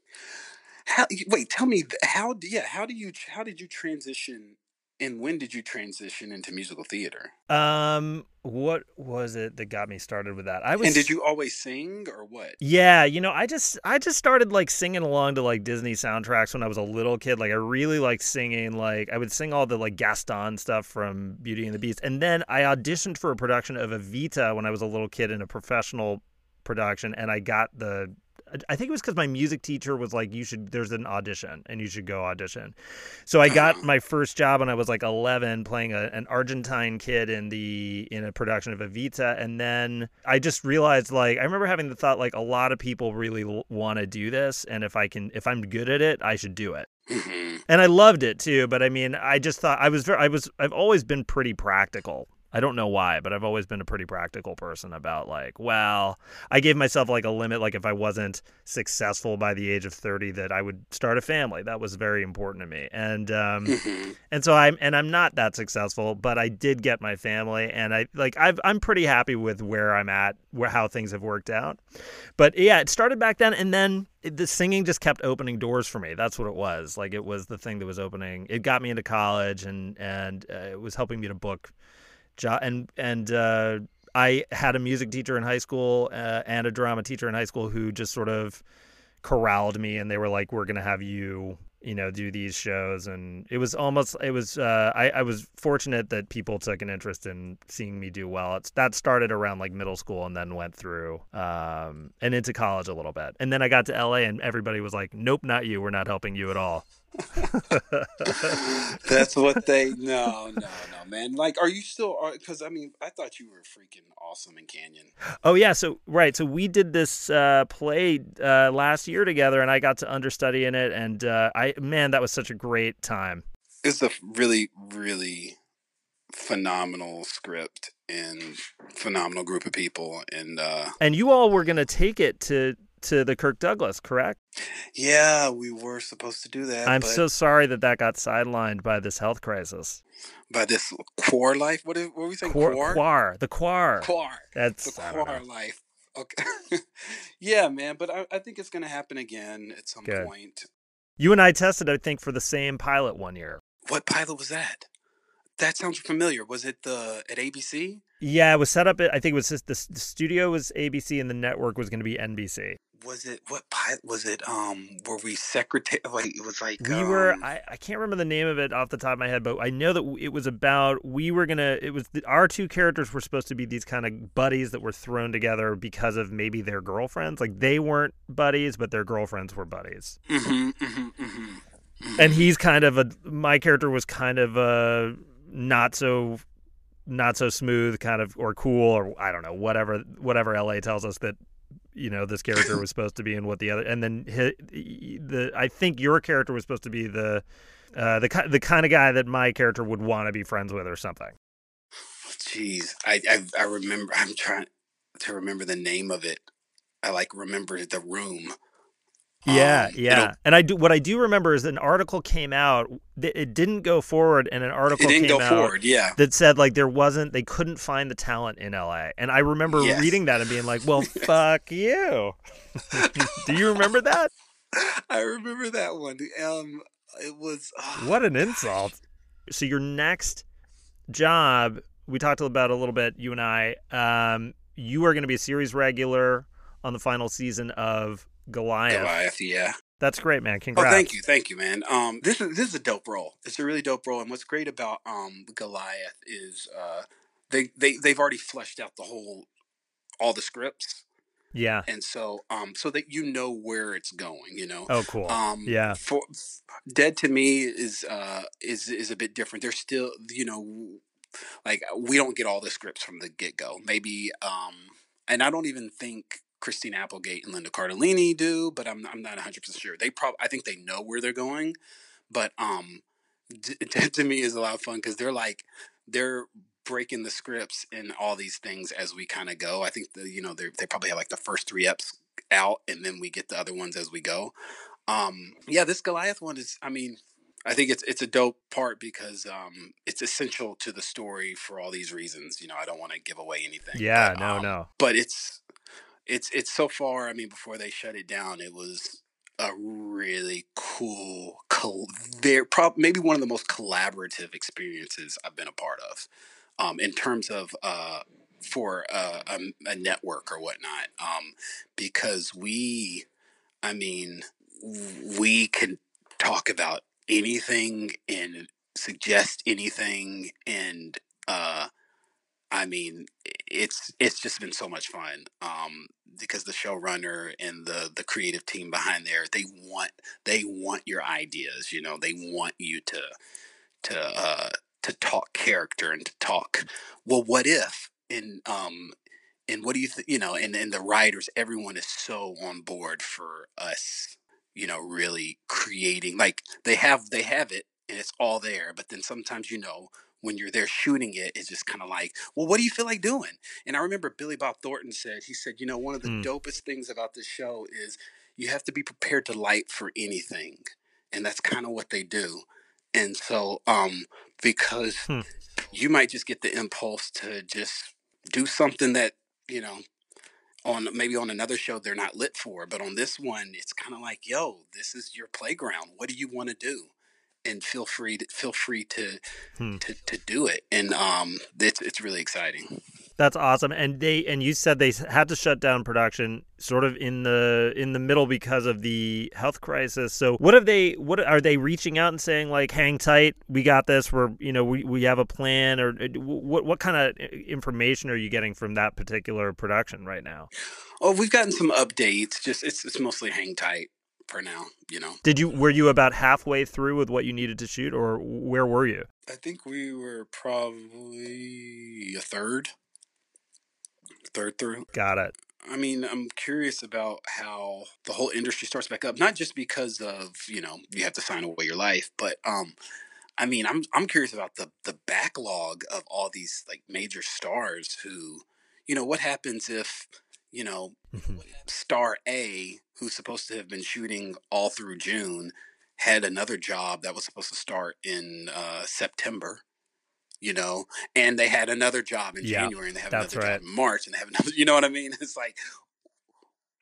How, wait, tell me how? Yeah, how do you how did you transition, and when did you transition into musical theater? Um, what was it that got me started with that? I was And did you always sing or what? Yeah, you know, I just I just started like singing along to like Disney soundtracks when I was a little kid. Like I really liked singing. Like I would sing all the like Gaston stuff from Beauty and the Beast. And then I auditioned for a production of Evita when I was a little kid in a professional production and I got the I think it was because my music teacher was like, "You should. There's an audition, and you should go audition." So I got my first job when I was like 11, playing a, an Argentine kid in the in a production of Evita, and then I just realized like I remember having the thought like a lot of people really want to do this, and if I can, if I'm good at it, I should do it. Mhm. And I loved it too, but I mean, I just thought I was very, I was, I've always been pretty practical. I don't know why, but I've always been a pretty practical person about like, well, I gave myself like a limit like if I wasn't successful by the age of 30 that I would start a family. That was very important to me. And um Mm-hmm. and so I'm and I'm not that successful, but I did get my family and I like I've I'm pretty happy with where I'm at, where how things have worked out. But yeah, it started back then and then the singing just kept opening doors for me. That's what it was. Like it was the thing that was opening. It got me into college and and uh, it was helping me to book and and uh, I had a music teacher in high school uh, and a drama teacher in high school who just sort of corralled me and they were like we're to have you you know do these shows. And it was almost it was uh, I, I was fortunate that people took an interest in seeing me do well. It's that started around like middle school and then went through um, and into college a little bit. And then i got to la and everybody was like nope not you. We're not helping you at all That's what they. No, no, no, man. Like, are you still? Because I mean, I thought you were freaking awesome in Canyon. Oh yeah, so right, so we did this uh, play uh, last year together, and I got to understudy in it, and uh, I man, that was such a great time. It's a really, really phenomenal script and phenomenal group of people, and uh, And you all were gonna take it to to the Kirk Douglas, correct? Yeah, we were supposed to do that. I'm so sorry that that got sidelined by this health crisis. by this core life. What, is, what were we saying? Quar, Core, quar the quar. core. That's the core life. Okay. yeah, man, but I, I think it's gonna happen again at some Good. point. You and I tested, I think, for the same pilot one year. What pilot was that? That sounds familiar. Was it the at ABC? Yeah, it was set up. At, I think it was just the, the studio was ABC and the network was going to be NBC. Was it what pilot was it? Um, were we secretary? Like it was like we were um, I, I can't remember the name of it off the top of my head but i know that it was about we were gonna it was the, our two characters were supposed to be these kind of buddies that were thrown together because of maybe their girlfriends like they weren't buddies but their girlfriends were buddies mhm, mhm, mhm, mhm. and he's kind of a my character was kind of a not so not so smooth kind of or cool or i don't know whatever whatever la tells us that you know this character was supposed to be and what the other and then the i think your character was supposed to be the uh, the the kind of guy that my character would want to be friends with or something. Jeez, I, I I remember. I'm trying to remember the name of it. I like remember the room. Yeah, Um, yeah. And I do what I do remember is an article came out. th- It didn't go forward, and an article It didn't came go out forward. Yeah, that said like there wasn't they couldn't find the talent in LA. And I remember Yes. reading that and being like, "Well, fuck you." do you remember that? I remember that one. Um, it was oh, What an insult. So your next job, we talked about a little bit, you and I. Um, you are going to be a series regular on the final season of Goliath. Goliath. Yeah. That's great, man. Congrats. Oh, thank you, thank you, man. Um, this is this is a dope role. It's a really dope role, and what's great about um Goliath is uh they they they've already fleshed out the whole all the scripts, Yeah. and so um so that you know where it's going. You know. Oh, cool. Um, Yeah. For Dead to me is uh is is a bit different. There's still you know like we don't get all the scripts from the get go. Maybe um and I don't even think Christina Applegate and Linda Cardellini do, but I'm I'm not 100 percent sure. They probably I think they know where they're going, but um D- Dead to me is a lot of fun because they're like they're breaking the scripts and all these things as we kind of go. I think the you know they they probably have like the first three eps out and then we get the other ones as we go. Um, yeah, this Goliath one is. I mean, I think it's it's a dope part because um, it's essential to the story for all these reasons. You know, I don't want to give away anything. Yeah, but, no, um, no. But it's it's it's so far. I mean, before they shut it down, it was a really cool, col- very prob- maybe one of the most collaborative experiences I've been a part of, um, in terms of uh, for uh, a, a network or whatnot, um, because we, I mean, we can talk about anything and suggest anything and uh I mean, it's it's just been so much fun um, because the showrunner and the the creative team behind there they want they want your ideas. You know, they want you to to uh, to talk character and to talk. Well, what if and um and what do you think? You know, and and the writers, everyone is so on board for us. You know, really creating like they have they have it and it's all there. But then sometimes you know when you're there shooting it, it's just kind of like, well, what do you feel like doing? And I remember Billy Bob Thornton said, he said, you know, one of the mm. dopest things about this show is you have to be prepared to light for anything. And that's kind of what they do. And so, um, because hmm. you might just get the impulse to just do something that, you know, on maybe on another show they're not lit for, but on this one, it's kind of like, yo, this is your playground. What do you want to do? And feel free to feel free to hmm. to, to do it and um it's it's really exciting. That's awesome and they and you said they had to shut down production sort of in the in the middle because of the health crisis so what have they what are they reaching out and saying like hang tight we got this we're you know we, we have a plan or uh, what what kind of uh, information are you getting from that particular production right now? Oh we've gotten some updates just it's it's mostly hang tight for now, you know. Did you were you about halfway through with what you needed to shoot or where were you? I think we were probably a third. Third through. Got it. I mean, I'm curious about how the whole industry starts back up, not just because of, you know, you have to sign away your life, but um I mean, I'm I'm curious about the the backlog of all these like major stars who, you know, what happens if you know, mm-hmm. star A, who's supposed to have been shooting all through June, had another job that was supposed to start in uh, September. You know, and they had another job in yeah, January, and they have another right. job in March, and they have another. You know what I mean? It's like,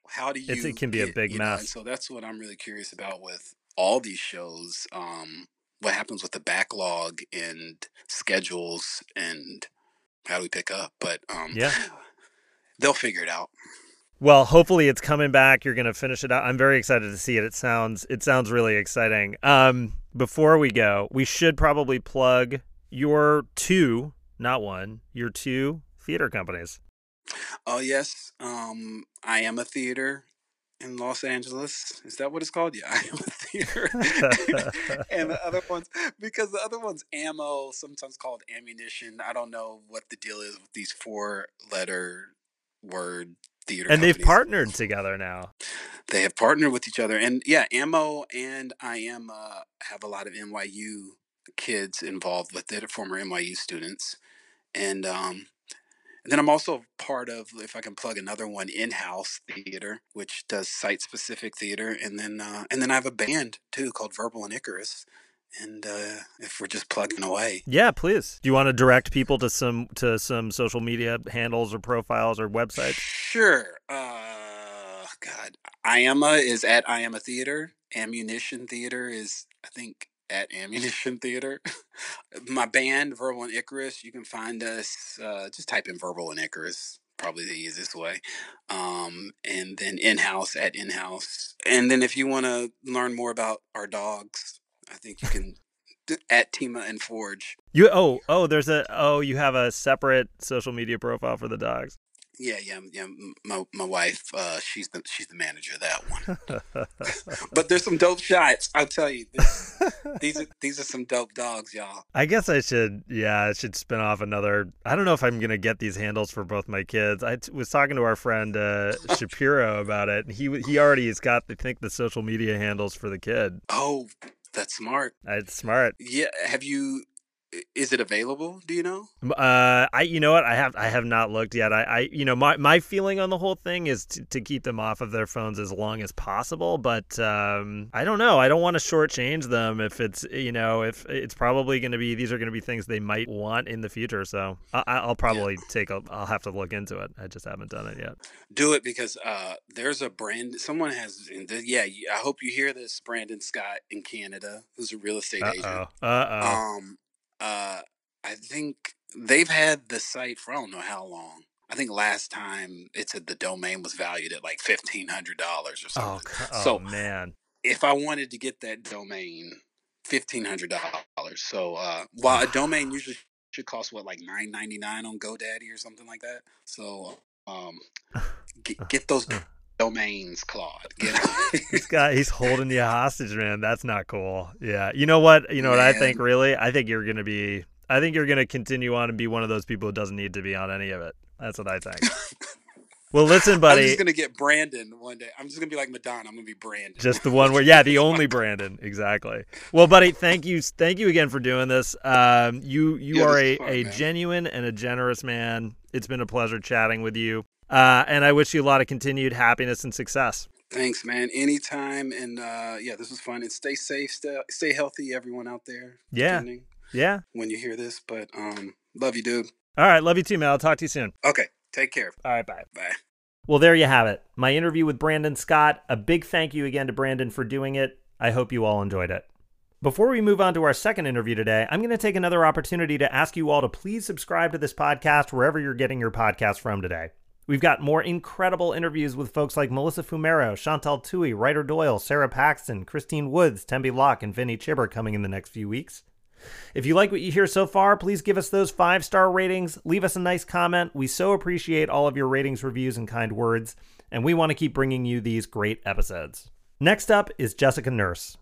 how do you? It's, it can be get, a big mess. Know? so that's what I'm really curious about with all these shows. Um, what happens with the backlog and schedules, and how do we pick up? But um, yeah, they'll figure it out. Well, hopefully it's coming back. You're going to finish it out. I'm very excited to see it. It sounds it sounds really exciting. Um, before we go, we should probably plug your two, not one, your two theater companies. Oh yes, um, I am a theater in Los Angeles. Is that what it's called? Yeah, I am a theater. and the other ones, because the other one's ammo, sometimes called ammunition. I don't know what the deal is with these four letter word theater. And they've partnered together now. They have partnered with each other, and yeah, Ammo and I am uh, have a lot of NYU kids involved with it, former NYU students, and um, and then I'm also part of, if I can plug another one, in-house theater, which does site-specific theater, and then uh, and then I have a band too called Verbal and Icarus, and uh, if we're just plugging away. Yeah, please. Do you want to direct people to some to some social media handles or profiles or websites? Sure. Uh, God, Iama is at Iama Theater. Ammunition Theater is, I think, at Ammunition Theater. My band, Verbal and Icarus, you can find us. Uh, just type in Verbal and Icarus probably the easiest way. Um, and then in house at in house. And then if you want to learn more about our dogs, I think you can at Tima and Forge. You oh oh there's a oh you have a separate social media profile for the dogs. Yeah, yeah, yeah. My my wife, uh, she's the she's the manager of that one. but there's some dope shots. I'll tell you. This, these are these are some dope dogs, y'all. I guess I should. Yeah, I should spin off another. I don't know if I'm gonna get these handles for both my kids. I t- was talking to our friend uh, Shapiro about it. and He he already has got I think the social media handles for the kid. Oh, that's smart. That's smart. Yeah. Have you? Is it available? Do you know? Uh, I you know what I have I have not looked yet. I, I you know my my feeling on the whole thing is to, to keep them off of their phones as long as possible. But um, I don't know. I don't want to shortchange them if it's you know if it's probably going to be these are going to be things they might want in the future. So I, will probably yeah. take a I'll have to look into it. I just haven't done it yet. Do it because uh, there's a brand someone has. Yeah, I hope you hear this, Brandon Scott in Canada, who's a real estate Uh-oh. agent. Uh oh. Um uh, I think they've had the site for I don't know how long. I think last time it said the domain was valued at like fifteen hundred dollars or oh, something. Oh, so man, if I wanted to get that domain, fifteen hundred dollars. So uh, while a domain usually should cost what like nine ninety nine on GoDaddy or something like that. So um, get, get those domains, Claude. this guy, he's holding you hostage, man. That's not cool. Yeah. You know what? You know man. what I think, really? I think you're going to be, I think you're going to continue on and be one of those people who doesn't need to be on any of it. That's what I think. Well, listen, buddy. I'm just gonna get Brandon one day. I'm just gonna be like Madonna. I'm gonna be Brandon. Just the one where, yeah, the only Brandon, exactly. Well, buddy, thank you, thank you again for doing this. Um, you you Yeah, are a, fun, a man. genuine and a generous man. It's been a pleasure chatting with you, uh, and I wish you a lot of continued happiness and success. Thanks, man. Anytime, and uh, yeah, this was fun. And stay safe, stay, stay healthy, everyone out there. Yeah. Yeah. When you hear this, but um, love you, dude. All right, love you too, man. I'll talk to you soon. Okay, take care. All right, bye. Bye. Well, there you have it. My interview with Brandon Scott. A big thank you again to Brandon for doing it. I hope you all enjoyed it. Before we move on to our second interview today, I'm going to take another opportunity to ask you all to please subscribe to this podcast wherever you're getting your podcast from today. We've got more incredible interviews with folks like Melissa Fumero, Chantal Thuy, Ryder Doyle, Sara Paxton, Christine Woods, Tembi Locke, and Vinny Chhibber coming in the next few weeks. If you like what you hear so far, please give us those five star ratings. Leave us a nice comment. We so appreciate all of your ratings, reviews, and kind words, and we want to keep bringing you these great episodes. Next up is Jessica Nurse.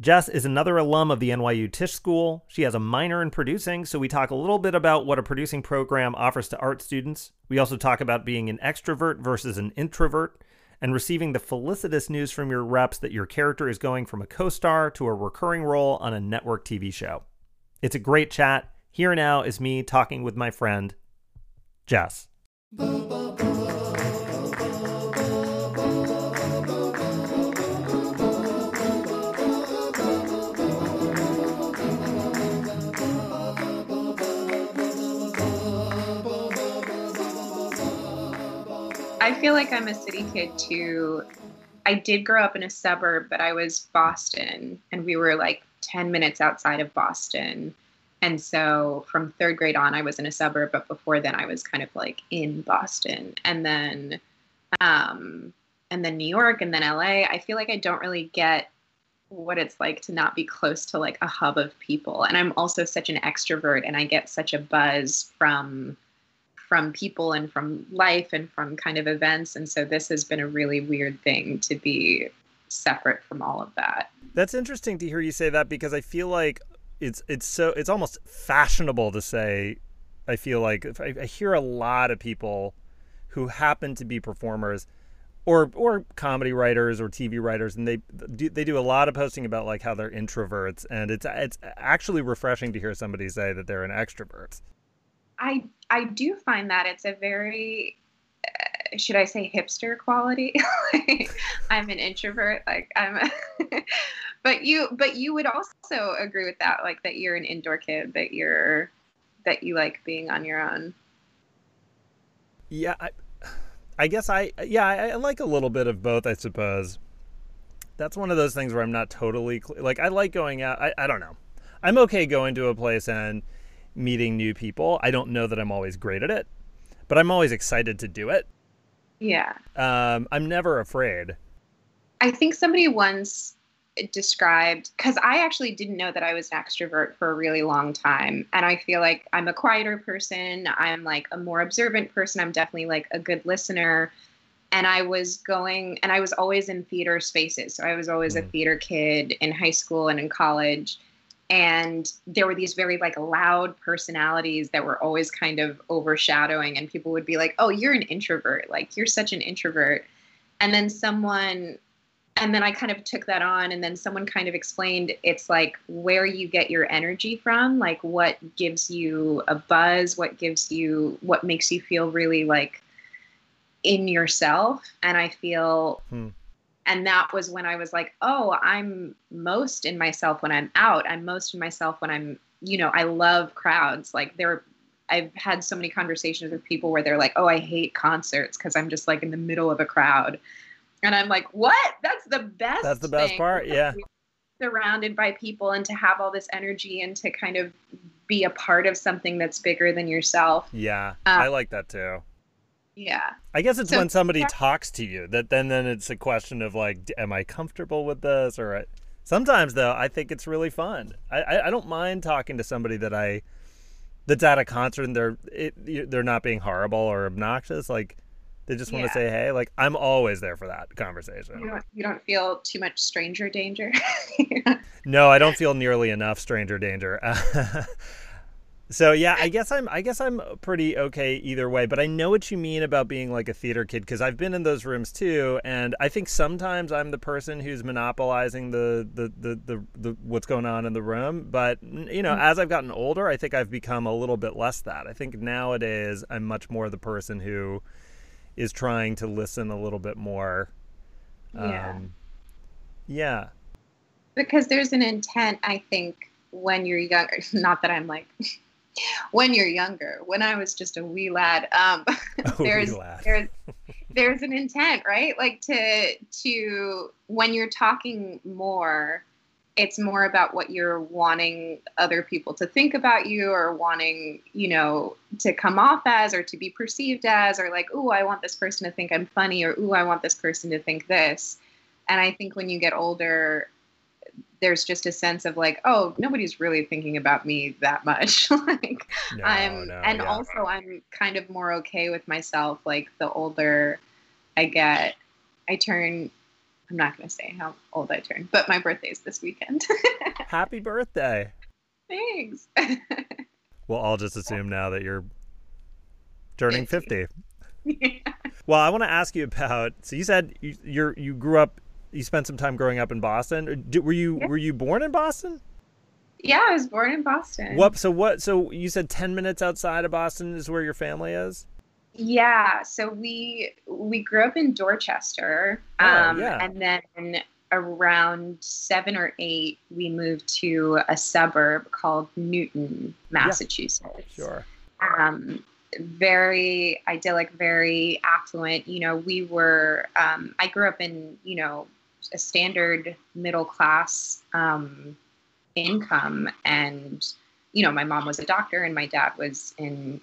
Jess is another alum of the NYU Tisch School. She has a minor in producing, so we talk a little bit about what a producing program offers to art students. We also talk about being an extrovert versus an introvert and receiving the felicitous news from your reps that your character is going from a co star to a recurring role on a network TV show. It's a great chat. Here now is me talking with my friend, Jess. I feel like I'm a city kid too. I did grow up in a suburb, but I was Boston, and we were like 10 minutes outside of Boston. And so from third grade on, I was in a suburb, but before then, I was kind of like in Boston. And then, um, and then New York, and then LA. I feel like I don't really get what it's like to not be close to like a hub of people. And I'm also such an extrovert, and I get such a buzz from from people and from life and from kind of events. And so this has been a really weird thing to be separate from all of that. That's interesting to hear you say that because I feel like it's it's so it's almost fashionable to say. I feel like I, I hear a lot of people who happen to be performers or or comedy writers or TV writers, and they do they do a lot of posting about like how they're introverts, and it's it's actually refreshing to hear somebody say that they're an extrovert. I I do find that it's a very uh, should I say hipster quality? like, I'm an introvert, like I'm a but you but you would also agree with that like that you're an indoor kid that you're that you like being on your own. Yeah, I, I guess I yeah I, I like a little bit of both. I suppose that's one of those things where I'm not totally cl- like I like going out. I I don't know. I'm okay going to a place and meeting new people. I don't know that I'm always great at it, but I'm always excited to do it. Yeah. Um, I'm never afraid. I think somebody once described because I actually didn't know that I was an extrovert for a really long time. And I feel like I'm a quieter person. I'm like a more observant person. I'm definitely like a good listener. And I was going, and I was always in theater spaces. So I was always a Mm. theater kid in high school and in college. And there were these very like loud personalities that were always kind of overshadowing. And people would be like, oh, you're an introvert. Like, you're such an introvert. And then someone and then I kind of took that on, and then someone kind of explained it's like where you get your energy from, like what gives you a buzz, what gives you, what makes you feel really like in yourself. And I feel, Hmm. And that was when I was like, oh, I'm most in myself when I'm out. I'm most in myself when I'm, you know, I love crowds. Like there, I've had so many conversations with people where they're like, oh, I hate concerts because I'm just like in the middle of a crowd. And I'm like, what? That's the best. That's the best part, yeah. Surrounded by people and to have all this energy and to kind of be a part of something that's bigger than yourself. Yeah, Uh, I like that too. Yeah. I guess it's So- when somebody talks to you that then then it's a question of like, am I comfortable with this? Or I, sometimes though, I think it's really fun. I, I I don't mind talking to somebody that I that's at a concert and they're it, they're not being horrible or obnoxious. Like they just want to say hey. Like I'm always there for that You conversation. don't, you don't feel too much stranger danger. No, I don't feel nearly enough stranger danger. So yeah, I guess I'm I guess I'm pretty okay either way, but I know what you mean about being like a theater kid because I've been in those rooms too, and I think sometimes I'm the person who's monopolizing the the the the, the what's going on in the room. But you know, mm-hmm. as I've gotten older, I think I've become a little bit less that. I think nowadays I'm much more the person who is trying to listen a little bit more. Yeah. Um, yeah. Because there's an intent, I think, when you're younger. Not that I'm like when you're younger. When I was just a wee lad, um, there's lad. there's there's an intent, right? Like to to when you're talking more, it's more about what you're wanting other people to think about you or wanting, you know, to come off as or to be perceived as or like, oh, I want this person to think I'm funny or oh, I want this person to think this. And I think when you get older, there's just a sense of like, oh, nobody's really thinking about me that much. like no, I'm no, and yeah. also I'm kind of more okay with myself. Like the older I get, I turn I'm not gonna say how old I turn, but my birthday's this weekend. Happy birthday. Thanks. we'll all just assume now that you're turning 50. Yeah. Well, I want to ask you about. So you said you, you're you grew up you spent some time growing up in Boston. Were you yeah. were you born in Boston? Yeah, I was born in Boston. What? So what? So you said ten minutes outside of Boston is where your family is. Yeah. So we we grew up in Dorchester, oh, um, yeah. and then around seven or eight, we moved to a suburb called Newton, Massachusetts. Yeah. Sure. Um, very idyllic, very affluent. You know, we were. Um, I grew up in you know a standard middle class um, income. And you know my mom was a doctor and my dad was in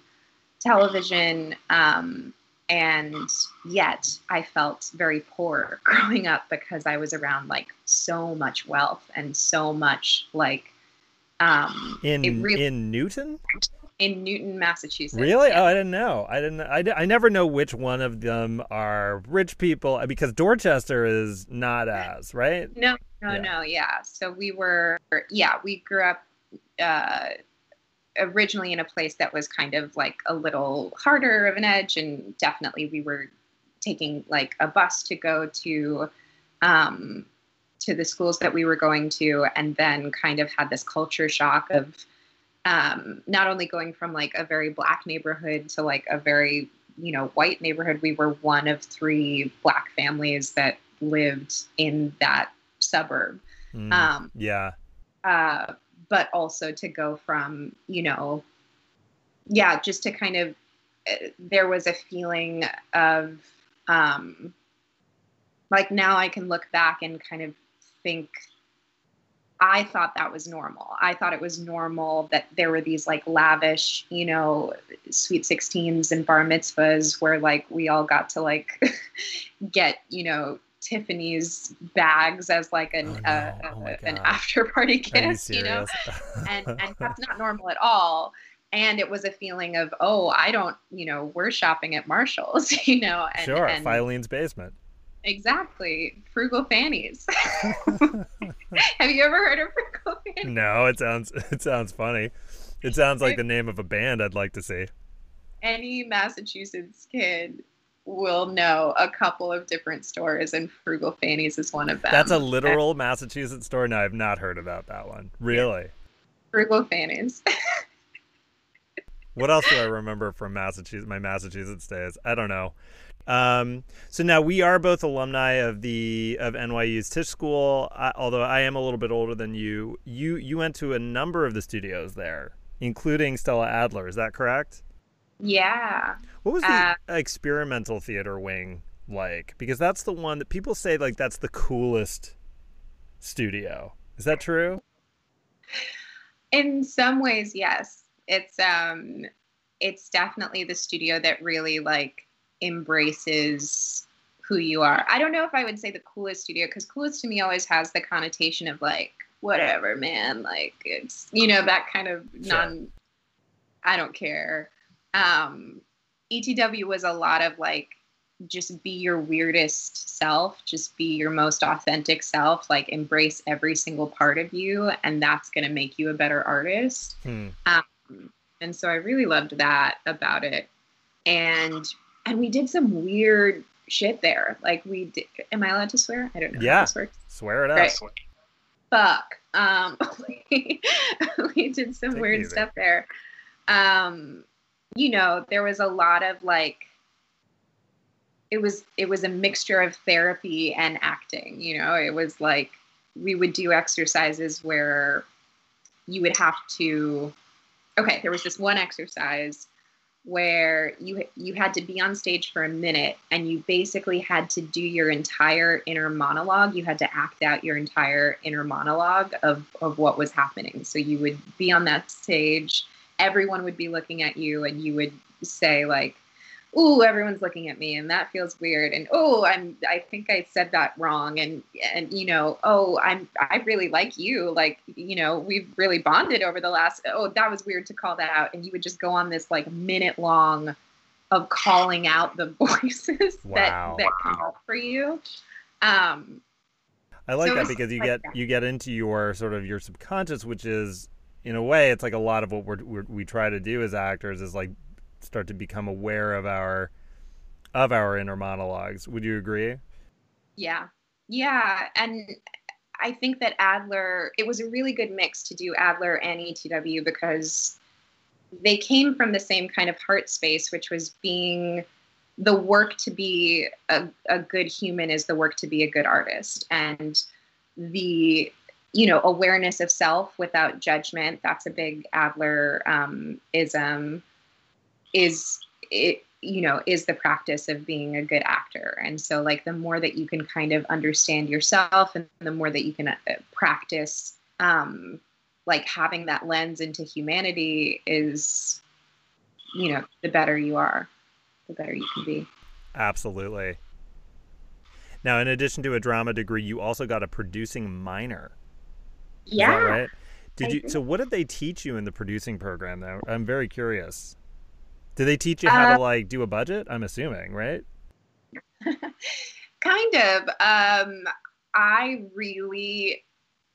television um, and yet i felt very poor growing up because i was around like so much wealth and so much like um, in really, in newton in Newton, Massachusetts. Really? Yeah. Oh, I didn't know. I didn't. I, I never know which one of them are rich people uh, because Dorchester is not as right. No, no, yeah. no. Yeah. So we were. Yeah, we grew up. Uh, originally in a place that was kind of like a little harder of an edge and definitely we were taking like a bus to go to um, to the schools that we were going to and then kind of had this culture shock of um, not only going from like a very black neighborhood to like a very you know white neighborhood we were one of three black families that lived in that suburb. Mm, um, yeah. uh, but also to go from you know yeah just to kind of uh, there was a feeling of um, like now i can look back and kind of think I thought that was normal. I thought it was normal that there were these like lavish, you know, sweet 16s and bar mitzvahs where like we all got to like get, you know, Tiffany's bags as like an oh, no. uh, oh an after party gift, you, you know, and and that's not normal at all. And it was a feeling of oh, I don't, you know, we're shopping at Marshalls, you know, and, sure, and, Filene's basement. Exactly. Frugal fannies. Have you ever heard of frugal fannies? No, it sounds it sounds funny. It sounds like the name of a band I'd like to see. Any Massachusetts kid will know a couple of different stores and frugal fannies is one of them. That's a literal Massachusetts store? No, I've not heard about that one. Really? Frugal fannies. what else do I remember from Massachusetts my Massachusetts days? I don't know. Um, so now we are both alumni of the of NYU's Tisch School. I, although I am a little bit older than you, you you went to a number of the studios there, including Stella Adler. Is that correct? Yeah. What was the uh, experimental theater wing like? Because that's the one that people say like that's the coolest studio. Is that true? In some ways, yes. It's um it's definitely the studio that really like embraces who you are. I don't know if I would say the coolest studio because coolest to me always has the connotation of like whatever, man. Like it's you know that kind of non. I don't care. Um, ETW was a lot of like just be your weirdest self, just be your most authentic self, like embrace every single part of you, and that's gonna make you a better artist. Hmm. Um, and so I really loved that about it. And and we did some weird shit there. Like we did. Am I allowed to swear? I don't know. Yeah. Swear it out. Right. Fuck. Um, we, we did some Take weird stuff there. Um, you know, there was a lot of like it was it was a mixture of therapy and acting you know it was like we would do exercises where you would have to okay there was this one exercise where you you had to be on stage for a minute and you basically had to do your entire inner monologue. You had to act out your entire inner monologue of of what was happening. So you would be on that stage. Everyone would be looking at you and you would say like oh everyone's looking at me and that feels weird and oh i'm i think i said that wrong and and you know oh i'm i really like you like you know we've really bonded over the last oh that was weird to call that out and you would just go on this like minute long of calling out the voices wow. that that come up for you um i like so that because you like get that. you get into your sort of your subconscious which is in a way it's like a lot of what we're, we're we try to do as actors is like start to become aware of our of our inner monologues. Would you agree? Yeah. Yeah, and I think that Adler it was a really good mix to do Adler and ETW because they came from the same kind of heart space which was being the work to be a, a good human is the work to be a good artist and the you know awareness of self without judgment that's a big adler um, ism is it you know is the practice of being a good actor. And so like the more that you can kind of understand yourself and the more that you can uh, practice um like having that lens into humanity is you know the better you are the better you can be. Absolutely. Now in addition to a drama degree you also got a producing minor. Yeah. right? Did you so what did they teach you in the producing program though? I'm very curious do they teach you how uh, to like do a budget? I'm assuming, right? kind of. Um, I really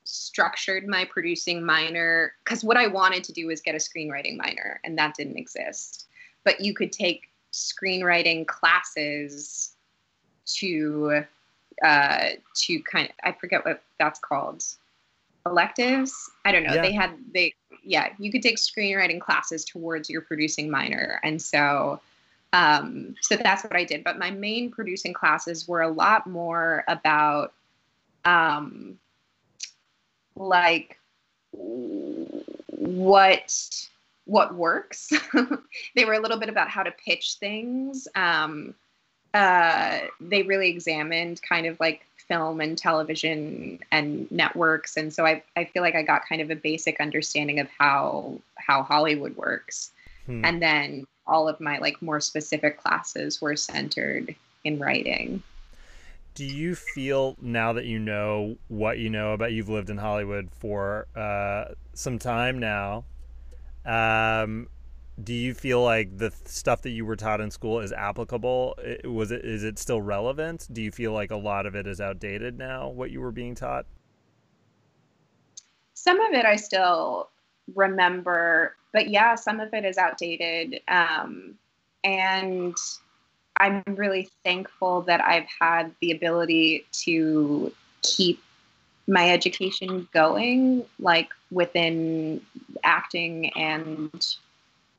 structured my producing minor because what I wanted to do was get a screenwriting minor, and that didn't exist. But you could take screenwriting classes to uh, to kind of I forget what that's called electives. I don't know. Yeah. They had they yeah, you could take screenwriting classes towards your producing minor. And so um, so that's what I did. But my main producing classes were a lot more about um, like what what works. they were a little bit about how to pitch things. Um, uh, they really examined kind of like film and television and networks. And so I, I feel like i got kind of a basic understanding of how how hollywood works. Hmm. and then all of my like more specific classes were centered in writing. Do you feel now that you know what you know about you've lived in hollywood for uh, some time now um, do you feel like the stuff that you were taught in school is applicable? Was it is it still relevant? Do you feel like a lot of it is outdated now what you were being taught? Some of it i still remember but yeah some of it is outdated um, and i'm really thankful that i've had the ability to keep my education going like within acting and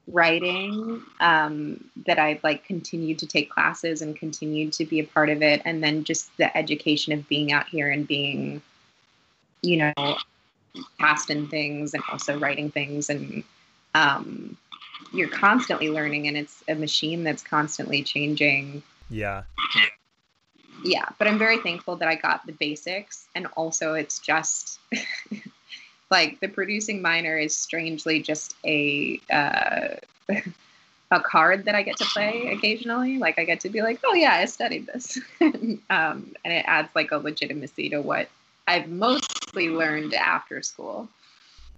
writing um, that I've like continued to take classes and continued to be a part of it. And then just the education of being out here and being, you know, cast in things and also writing things. And um, you're constantly learning, and it's a machine that's constantly changing. Yeah. Yeah. But I'm very thankful that I got the basics. And also, it's just. like the producing minor is strangely just a uh, a card that I get to play occasionally. Like I get to be like, oh yeah, I studied this, um, and it adds like a legitimacy to what I've mostly learned after school.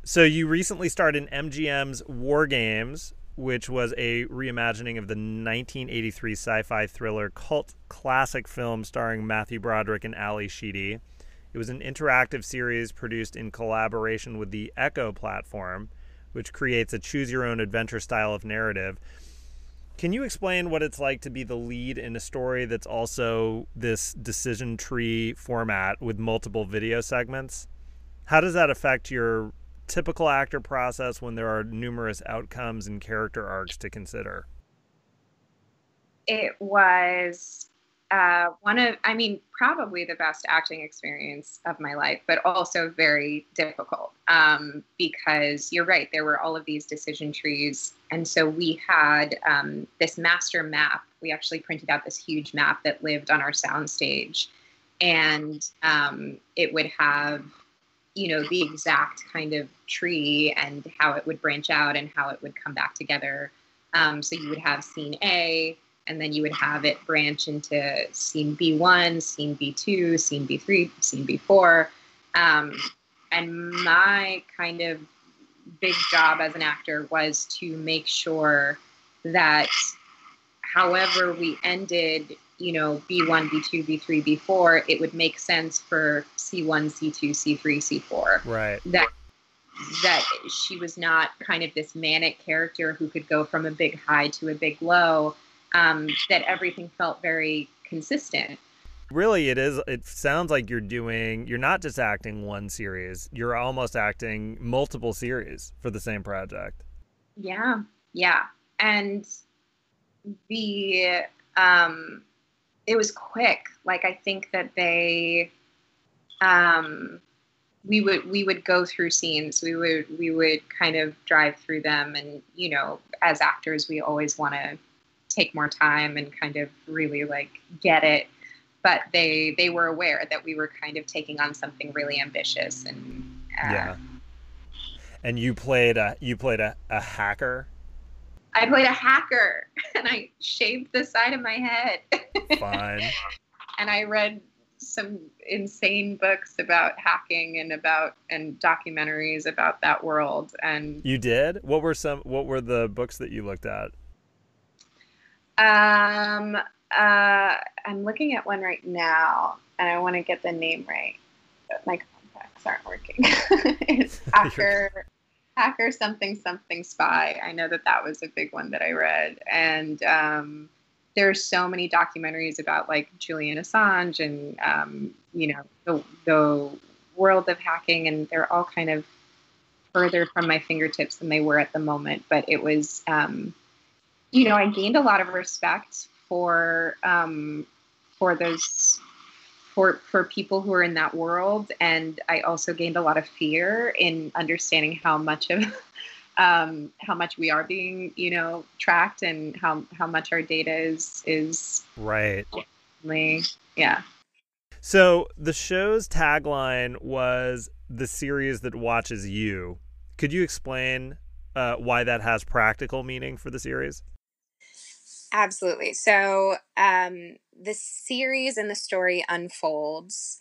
So you recently starred in MGM's War Games, which was a reimagining of the 1983 sci-fi thriller cult classic film starring Matthew Broderick and Ally Sheedy. It was an interactive series produced in collaboration with the Eko platform, which creates a choose your own adventure style of narrative. Can you explain what it's like to be the lead in a story that's also this decision tree format with multiple video segments? How does that affect your typical actor process when there are numerous outcomes and character arcs to consider? It was uh, one of, I mean, probably the best acting experience of my life, but also very difficult um, because you're right, there were all of these decision trees. And so we had um, this master map. We actually printed out this huge map that lived on our soundstage. And um, it would have, you know, the exact kind of tree and how it would branch out and how it would come back together. Um, so you would have scene A, and then you would have it branch into scene B1, scene B2, scene B3, scene B4. Um, and my kind of big job as an actor was to make sure that however we ended, you know, B1, B2, B3, B4, it would make sense for C1, C2, C3, C4. Right. That that she was not kind of this manic character who could go from a big high to a big low um, that everything felt very consistent. Really, it is. It sounds like you're doing, you're not just acting one series, you're almost acting multiple series for the same project. Yeah. Yeah. And the, um, it was quick. Like, I think that they, um, we would we would go through scenes we would we would kind of drive through them and you know as actors we always want to take more time and kind of really like get it. But they they were aware that we were kind of taking on something really ambitious and uh, yeah. And you played a you played a, a hacker? I played a hacker and i shaved the side of my head. Fine. And i read some insane books about hacking and about and documentaries about that world and you did? What were some what were the books that you looked at um, uh, I'm looking at one right now, and I want to get the name right. But my contacts aren't working. it's hacker, hacker something something spy. I know that that was a big one that I read, and um, there's so many documentaries about like Julian Assange and um, you know the the world of hacking, and they're all kind of further from my fingertips than they were at the moment. But it was. Um, you know, I gained a lot of respect for um, for those for for people who are in that world, and I also gained a lot of fear in understanding how much of um, how much we are being, you know, tracked and how how much our data is is right. Yeah. So the show's tagline was the series that watches you. Could you explain uh, why that has practical meaning for the series? Absolutely. So um, the series and the story unfolds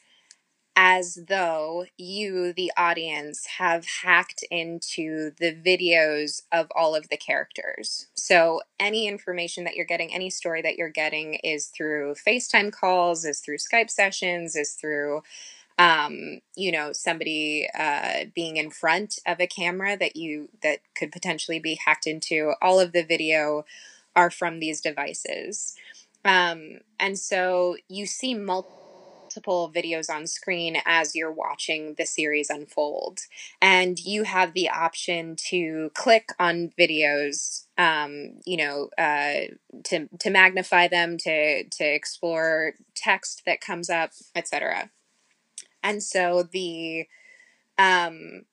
as though you, the audience, have hacked into the videos of all of the characters. So any information that you're getting, any story that you're getting is through FaceTime calls, is through Skype sessions, is through um, you know, somebody uh, being in front of a camera that you that could potentially be hacked into. All of the video are from these devices. Um, and so you see multiple videos on screen as you're watching the series unfold. And you have the option to click on videos, um, you know, uh, to, to magnify them, to, to explore text that comes up, etc. And so the um,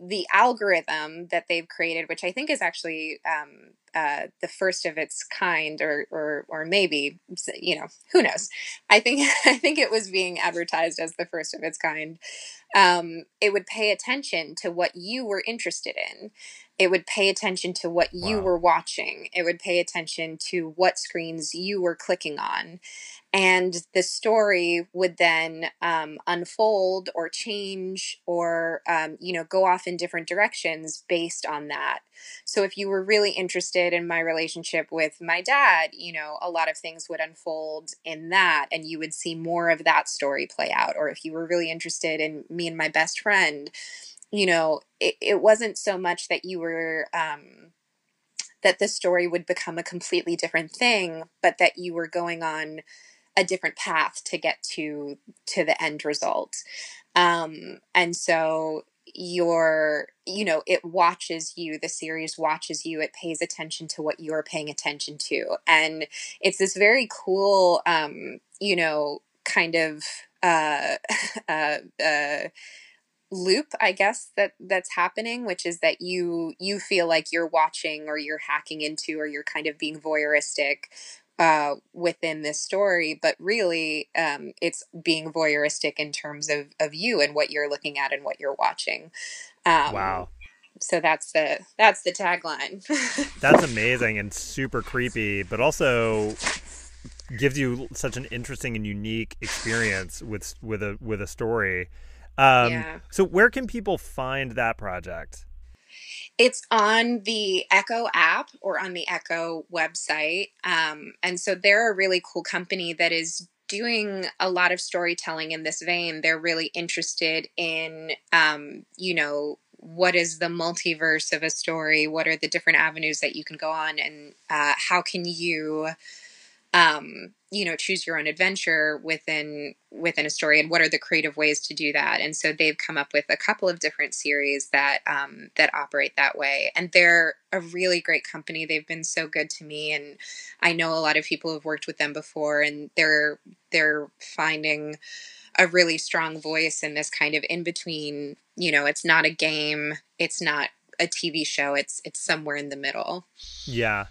the algorithm that they've created, which I think is actually um, uh, the first of its kind, or or or maybe you know who knows. I think I think it was being advertised as the first of its kind. Um, it would pay attention to what you were interested in. It would pay attention to what you wow. were watching. It would pay attention to what screens you were clicking on, and the story would then um, unfold or change or um, you know go off in different directions based on that so if you were really interested in my relationship with my dad you know a lot of things would unfold in that and you would see more of that story play out or if you were really interested in me and my best friend you know, it, it wasn't so much that you were, um, that the story would become a completely different thing, but that you were going on a different path to get to to the end result. Um, and so your you know it watches you the series watches you it pays attention to what you're paying attention to and it's this very cool um you know kind of uh uh, uh loop i guess that that's happening which is that you you feel like you're watching or you're hacking into or you're kind of being voyeuristic uh, within this story, but really um, it's being voyeuristic in terms of, of you and what you're looking at and what you're watching. Um, wow. So that's the that's the tagline. that's amazing and super creepy, but also gives you such an interesting and unique experience with with a with a story. Um, yeah. So where can people find that project? It's on the Eko app or on the Eko website. Um, and so they're a really cool company that is doing a lot of storytelling in this vein. They're really interested in, um, you know, what is the multiverse of a story? What are the different avenues that you can go on? And uh, how can you um, you know choose your own adventure within within a story and what are the creative ways to do that? And so they've come up with a couple of different series that um, that operate that way. And they're a really great company. They've been so good to me and i know a lot of people have worked with them before and they're they're finding a really strong voice in this kind of in between you know it's not a game it's not a tv show it's it's somewhere in the middle. Yeah.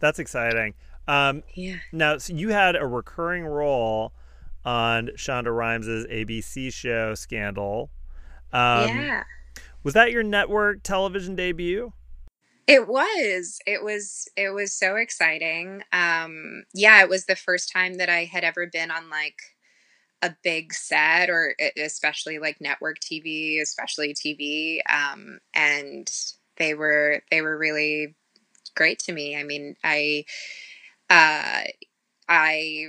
That's exciting um, yeah. Now, so you had a recurring role on Shonda Rhimes's ABC show Scandal. Um, yeah. Was that your network television debut? It was. It was. It was so exciting. Um, yeah, it was the first time that I had ever been on like a big set, or especially like network TV, especially TV. Um, and they were they were really great to me. I mean, I uh, I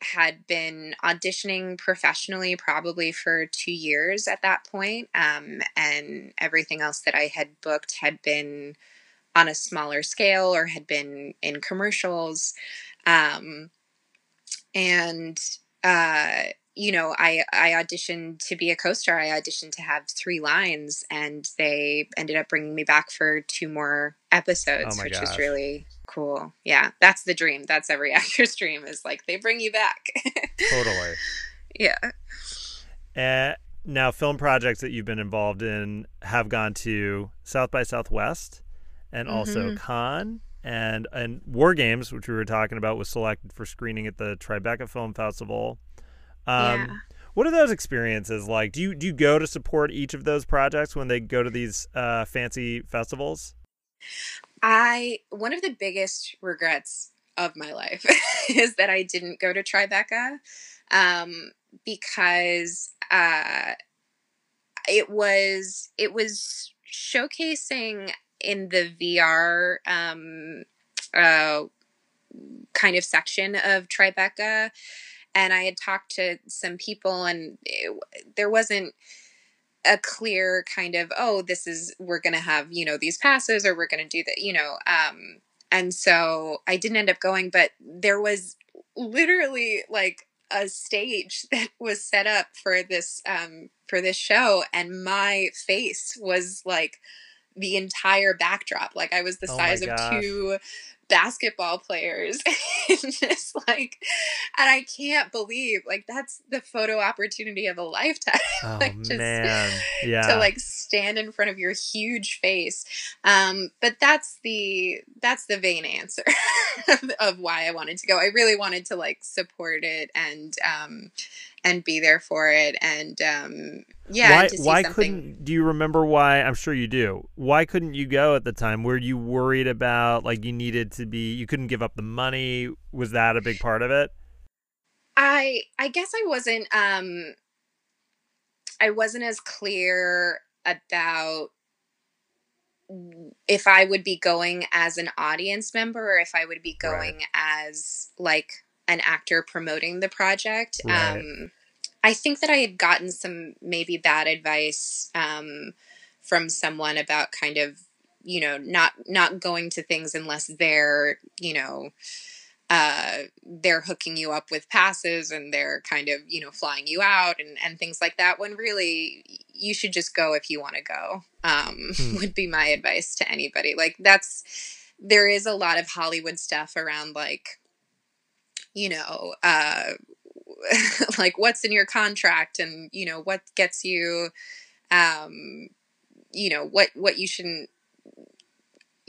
had been auditioning professionally probably for two years at that point, um, and everything else that I had booked had been on a smaller scale or had been in commercials. Um, and uh, you know, I I auditioned to be a co-star. I auditioned to have three lines, and they ended up bringing me back for two more episodes, oh which gosh. is really cool. Yeah, that's the dream. That's every actor's dream is like they bring you back. totally. Yeah. Uh, now, film projects that you've been involved in have gone to South by Southwest, and mm-hmm. also Cannes and and War Games, which we were talking about, was selected for screening at the Tribeca Film Festival. Um, yeah. What are those experiences like? Do you do you go to support each of those projects when they go to these uh, fancy festivals? I one of the biggest regrets of my life is that I didn't go to Tribeca um, because uh, it was it was showcasing in the VR um, uh, kind of section of Tribeca and I had talked to some people, and it, there wasn't a clear kind of oh this is we're gonna have you know these passes or we're gonna do that you know um and so i didn't end up going but there was literally like a stage that was set up for this um for this show and my face was like the entire backdrop. Like i was the oh size of two basketball players in this like and I can't believe like that's the photo opportunity of a lifetime. Oh like just man. Yeah. To like stand in front of your huge face. Um but that's the that's the vain answer of why I wanted to go. I really wanted to like support it and um and be there for it and um yeah why why couldn't do you remember why i'm sure you do why couldn't you go at the time? Were you worried about like you needed to be you couldn't give up the money? Was that a big part of it? I i guess i wasn't um i wasn't as clear about if i would be going as an audience member or if i would be going right. as like an actor promoting the project. Right. Um, I think that I had gotten some maybe bad advice um, from someone about kind of you know not not going to things unless they're you know uh, they're hooking you up with passes and they're kind of you know flying you out and, and things like that when really you should just go if you want to go um, hmm. would be my advice to anybody like that's there is a lot of hollywood stuff around like you know uh, like what's in your contract and you know what gets you um, you know what what you shouldn't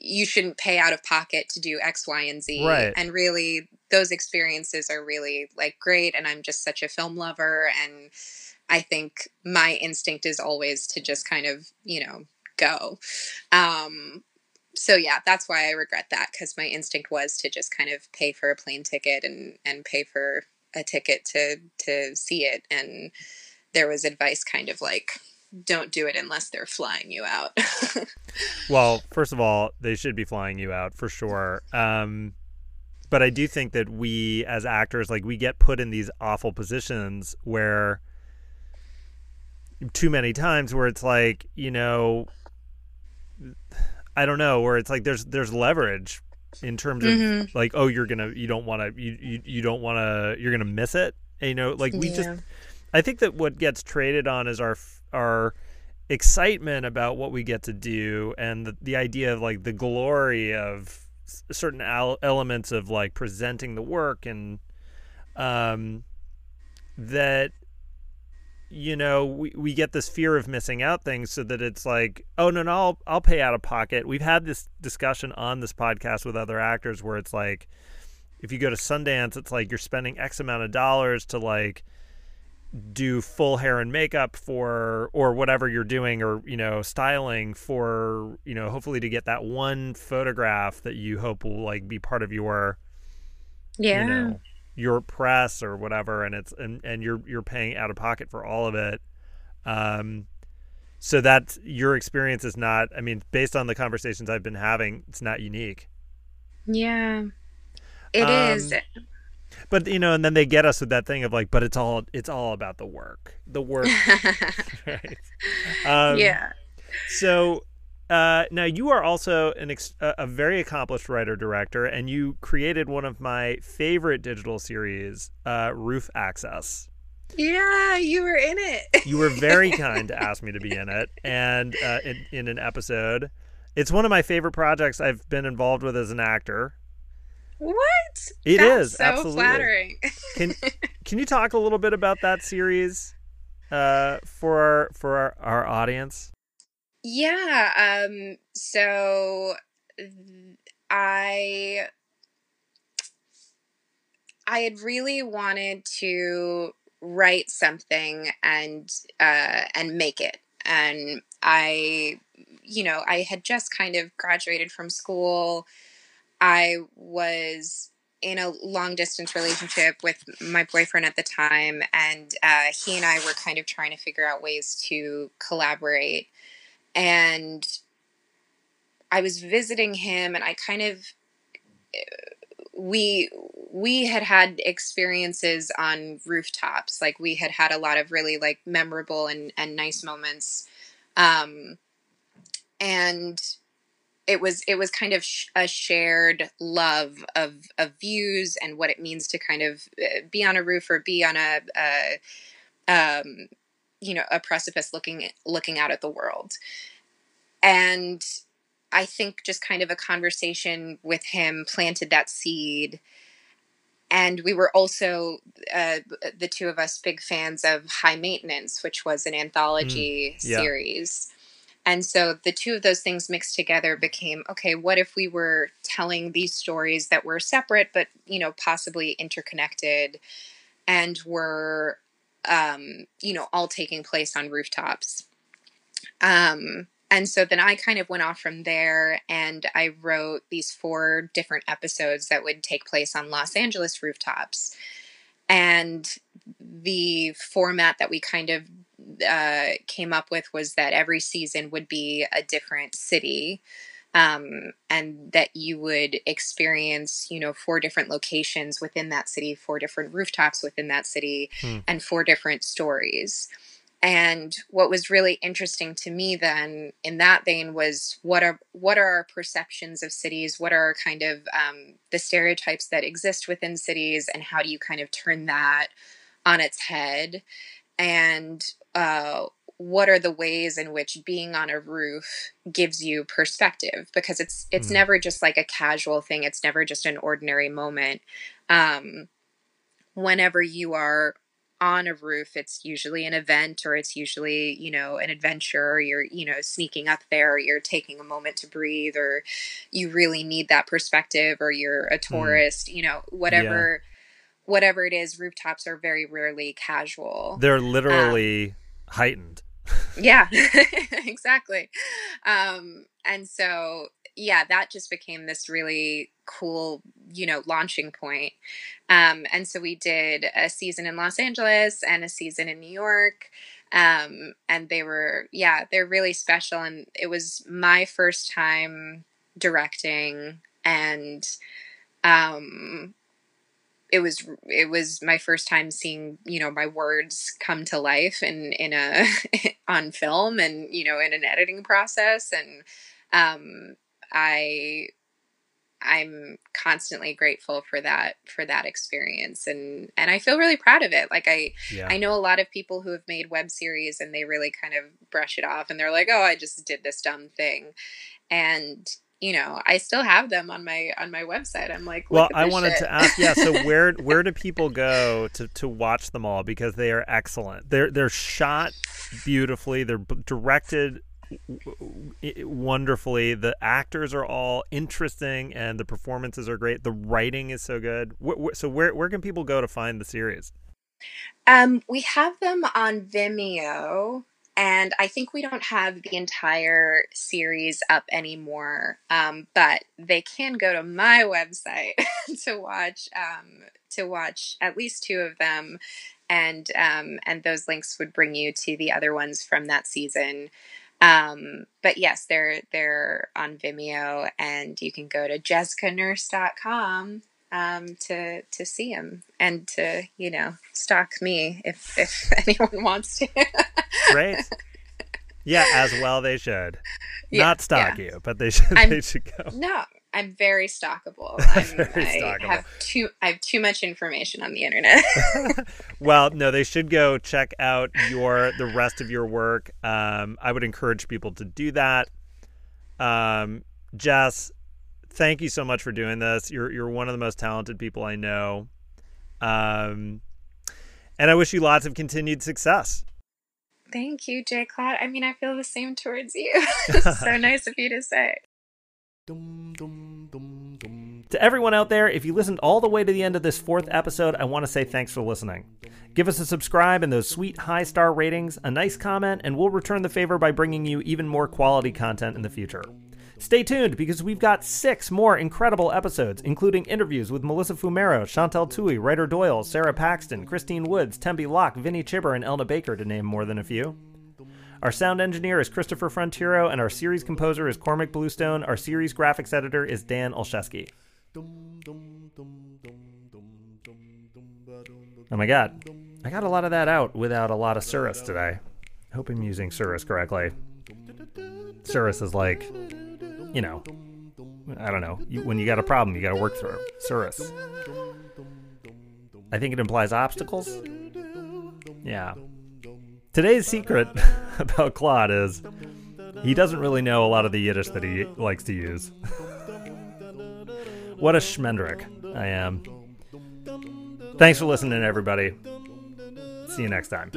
you shouldn't pay out of pocket to do X, Y, and Z. Right. And really, those experiences are really like great. And I'm just such a film lover. And I think my instinct is always to just kind of, you know, go. Um, so yeah, that's why I regret that because my instinct was to just kind of pay for a plane ticket and and pay for a ticket to to see it. And there was advice kind of like don't do it unless they're flying you out. well, first of all, they should be flying you out for sure. Um, but I do think that we as actors, like, we get put in these awful positions where too many times where it's like, you know, I don't know, where it's like there's there's leverage in terms of mm-hmm. like, oh, you're gonna you don't want to you, you you don't want to you're gonna miss it. And, you know, like we yeah. just I think that what gets traded on is our our excitement about what we get to do and the, the idea of like the glory of certain al- elements of like presenting the work and um that you know we, we get this fear of missing out things so that it's like oh no no I'll, I'll pay out of pocket. We've had this discussion on this podcast with other actors where it's like if you go to sundance it's like you're spending x amount of dollars to like do full hair and makeup for or whatever you're doing or you know styling for you know hopefully to get that one photograph that you hope will like be part of your yeah. you know your press or whatever and it's and, and you're you're paying out of pocket for all of it. Um so that your experience is not i mean based on the conversations i've been having it's not unique. Yeah. It um, is. but you know and then they get us with that thing of like but it's all it's all about the work. The work. Right. Um, yeah. so uh, now you are also an ex- a very accomplished writer director and you created one of my favorite digital series uh, roof access yeah you were in it you were very kind to ask me to be in it and uh, in, in an episode it's one of my favorite projects i've been involved with as an actor what? It That's is so absolutely. flattering. can Can you talk a little bit about that series uh, for our, for our, our audience? Yeah. Um. So I I had really wanted to write something and uh, and make it, and I, you know, I had just kind of graduated from school I was in a long distance relationship with my boyfriend at the time, and uh, he and I were kind of trying to figure out ways to collaborate. And I was visiting him, and I kind of we we had had experiences on rooftops. Like we had had a lot of really like memorable and and nice moments. Um and it was it was kind of sh- a shared love of of views and what it means to kind of uh, be on a roof or be on a, a um, you know a precipice looking looking out at the world. And i think just kind of a conversation with him planted that seed. And we were also uh, the two of us big fans of high maintenance which was an anthology mm, yeah. series. And so the two of those things mixed together became okay, what if we were telling these stories that were separate but, you know, possibly interconnected and were, um, you know, all taking place on rooftops? Um, and so then I kind of went off from there and I wrote these four different episodes that would take place on Los Angeles rooftops. And the format that we kind of uh, came up with was that every season would be a different city um, and that you would experience, you know, four different locations within that city, four different rooftops within that city, Hmm. and four different stories. And what was really interesting to me then in that vein was what are what are our perceptions of cities? What are kind of um, the stereotypes that exist within cities, and how do you kind of turn that on its head? And uh, what are the ways in which being on a roof gives you perspective? Because it's it's Mhm. never just like a casual thing. It's never just an ordinary moment. Um, whenever you are on a roof it's usually an event or it's usually you know an adventure or you're you know sneaking up there or you're taking a moment to breathe or you really need that perspective or you're a tourist you know whatever whatever it is rooftops are very rarely casual They're literally heightened. yeah exactly. Um and so yeah that just became this really cool you know launching point. Um and so we did a season in los angeles and a season in new york. Um and they were yeah they're really special. And it was my first time directing. And um it was it was my first time seeing you know my words come to life in in a on film and you know in an editing process and um i i'm constantly grateful for that for that experience and and i feel really proud of it like i Yeah. I know a lot of people who have made web series and they really kind of brush it off and they're like, "Oh, I just did this dumb thing." And, you know, I still have them on my on my website. I'm like, well, I wanted shit." to ask, yeah. So where where do people go to to watch them all? Because they are excellent. They're they're shot beautifully. They're directed wonderfully. The actors are all interesting, and the performances are great. The writing is so good. So where where can people go to find the series? Um, we have them on Vimeo, and I think we don't have the entire series up anymore. Um, but they can go to my website to watch um, to watch at least two of them, and um, and those links would bring you to the other ones from that season. Um, but yes, they're they're on Vimeo, and you can go to jessicanurse.com um, to to see him and to you know stalk me if if anyone wants to. Great. Yeah, as well they should. Yeah, Not stalk yeah. you, but they should I'm- they should go. No, I'm very stalkable. I'm, Very I have too I have too much information on the internet. Well, no, they should go check out your the rest of your work. Um, I would encourage people to do that. Um, Jess, thank you so much for doing this. You're you're one of the most talented people I know. Um, and I wish you lots of continued success. Thank you, J. Claude. I mean, I feel the same towards you. so nice of you to say. To everyone out there, if you listened all the way to the end of this fourth episode, I want to say thanks for listening. Give us a subscribe and those sweet high star ratings, a nice comment, and we'll return the favor by bringing you even more quality content in the future. Stay tuned because we've got six more incredible episodes, including interviews with Melissa Fumero, Chantal Thuy, Ryder Doyle, Sara Paxton, Christine Woods, Tembi Locke, Vinny Chhibber, and Elna Baker, to name more than a few. Our sound engineer is Christopher Frontiero, and our series composer is Cormac Bluestone. Our series graphics editor is Dan Olszewski. Oh my god. I got a lot of that out without a lot of tsuris today. I hope I'm using tsuris correctly. Tsuris is like, you know, I don't know. You, when you got a problem, you got to work through it. Tsuris. I think it implies obstacles. Yeah. Today's secret about Claude is he doesn't really know a lot of the Yiddish that he likes to use. what a schmendrick I am. Thanks for listening, everybody. See you next time.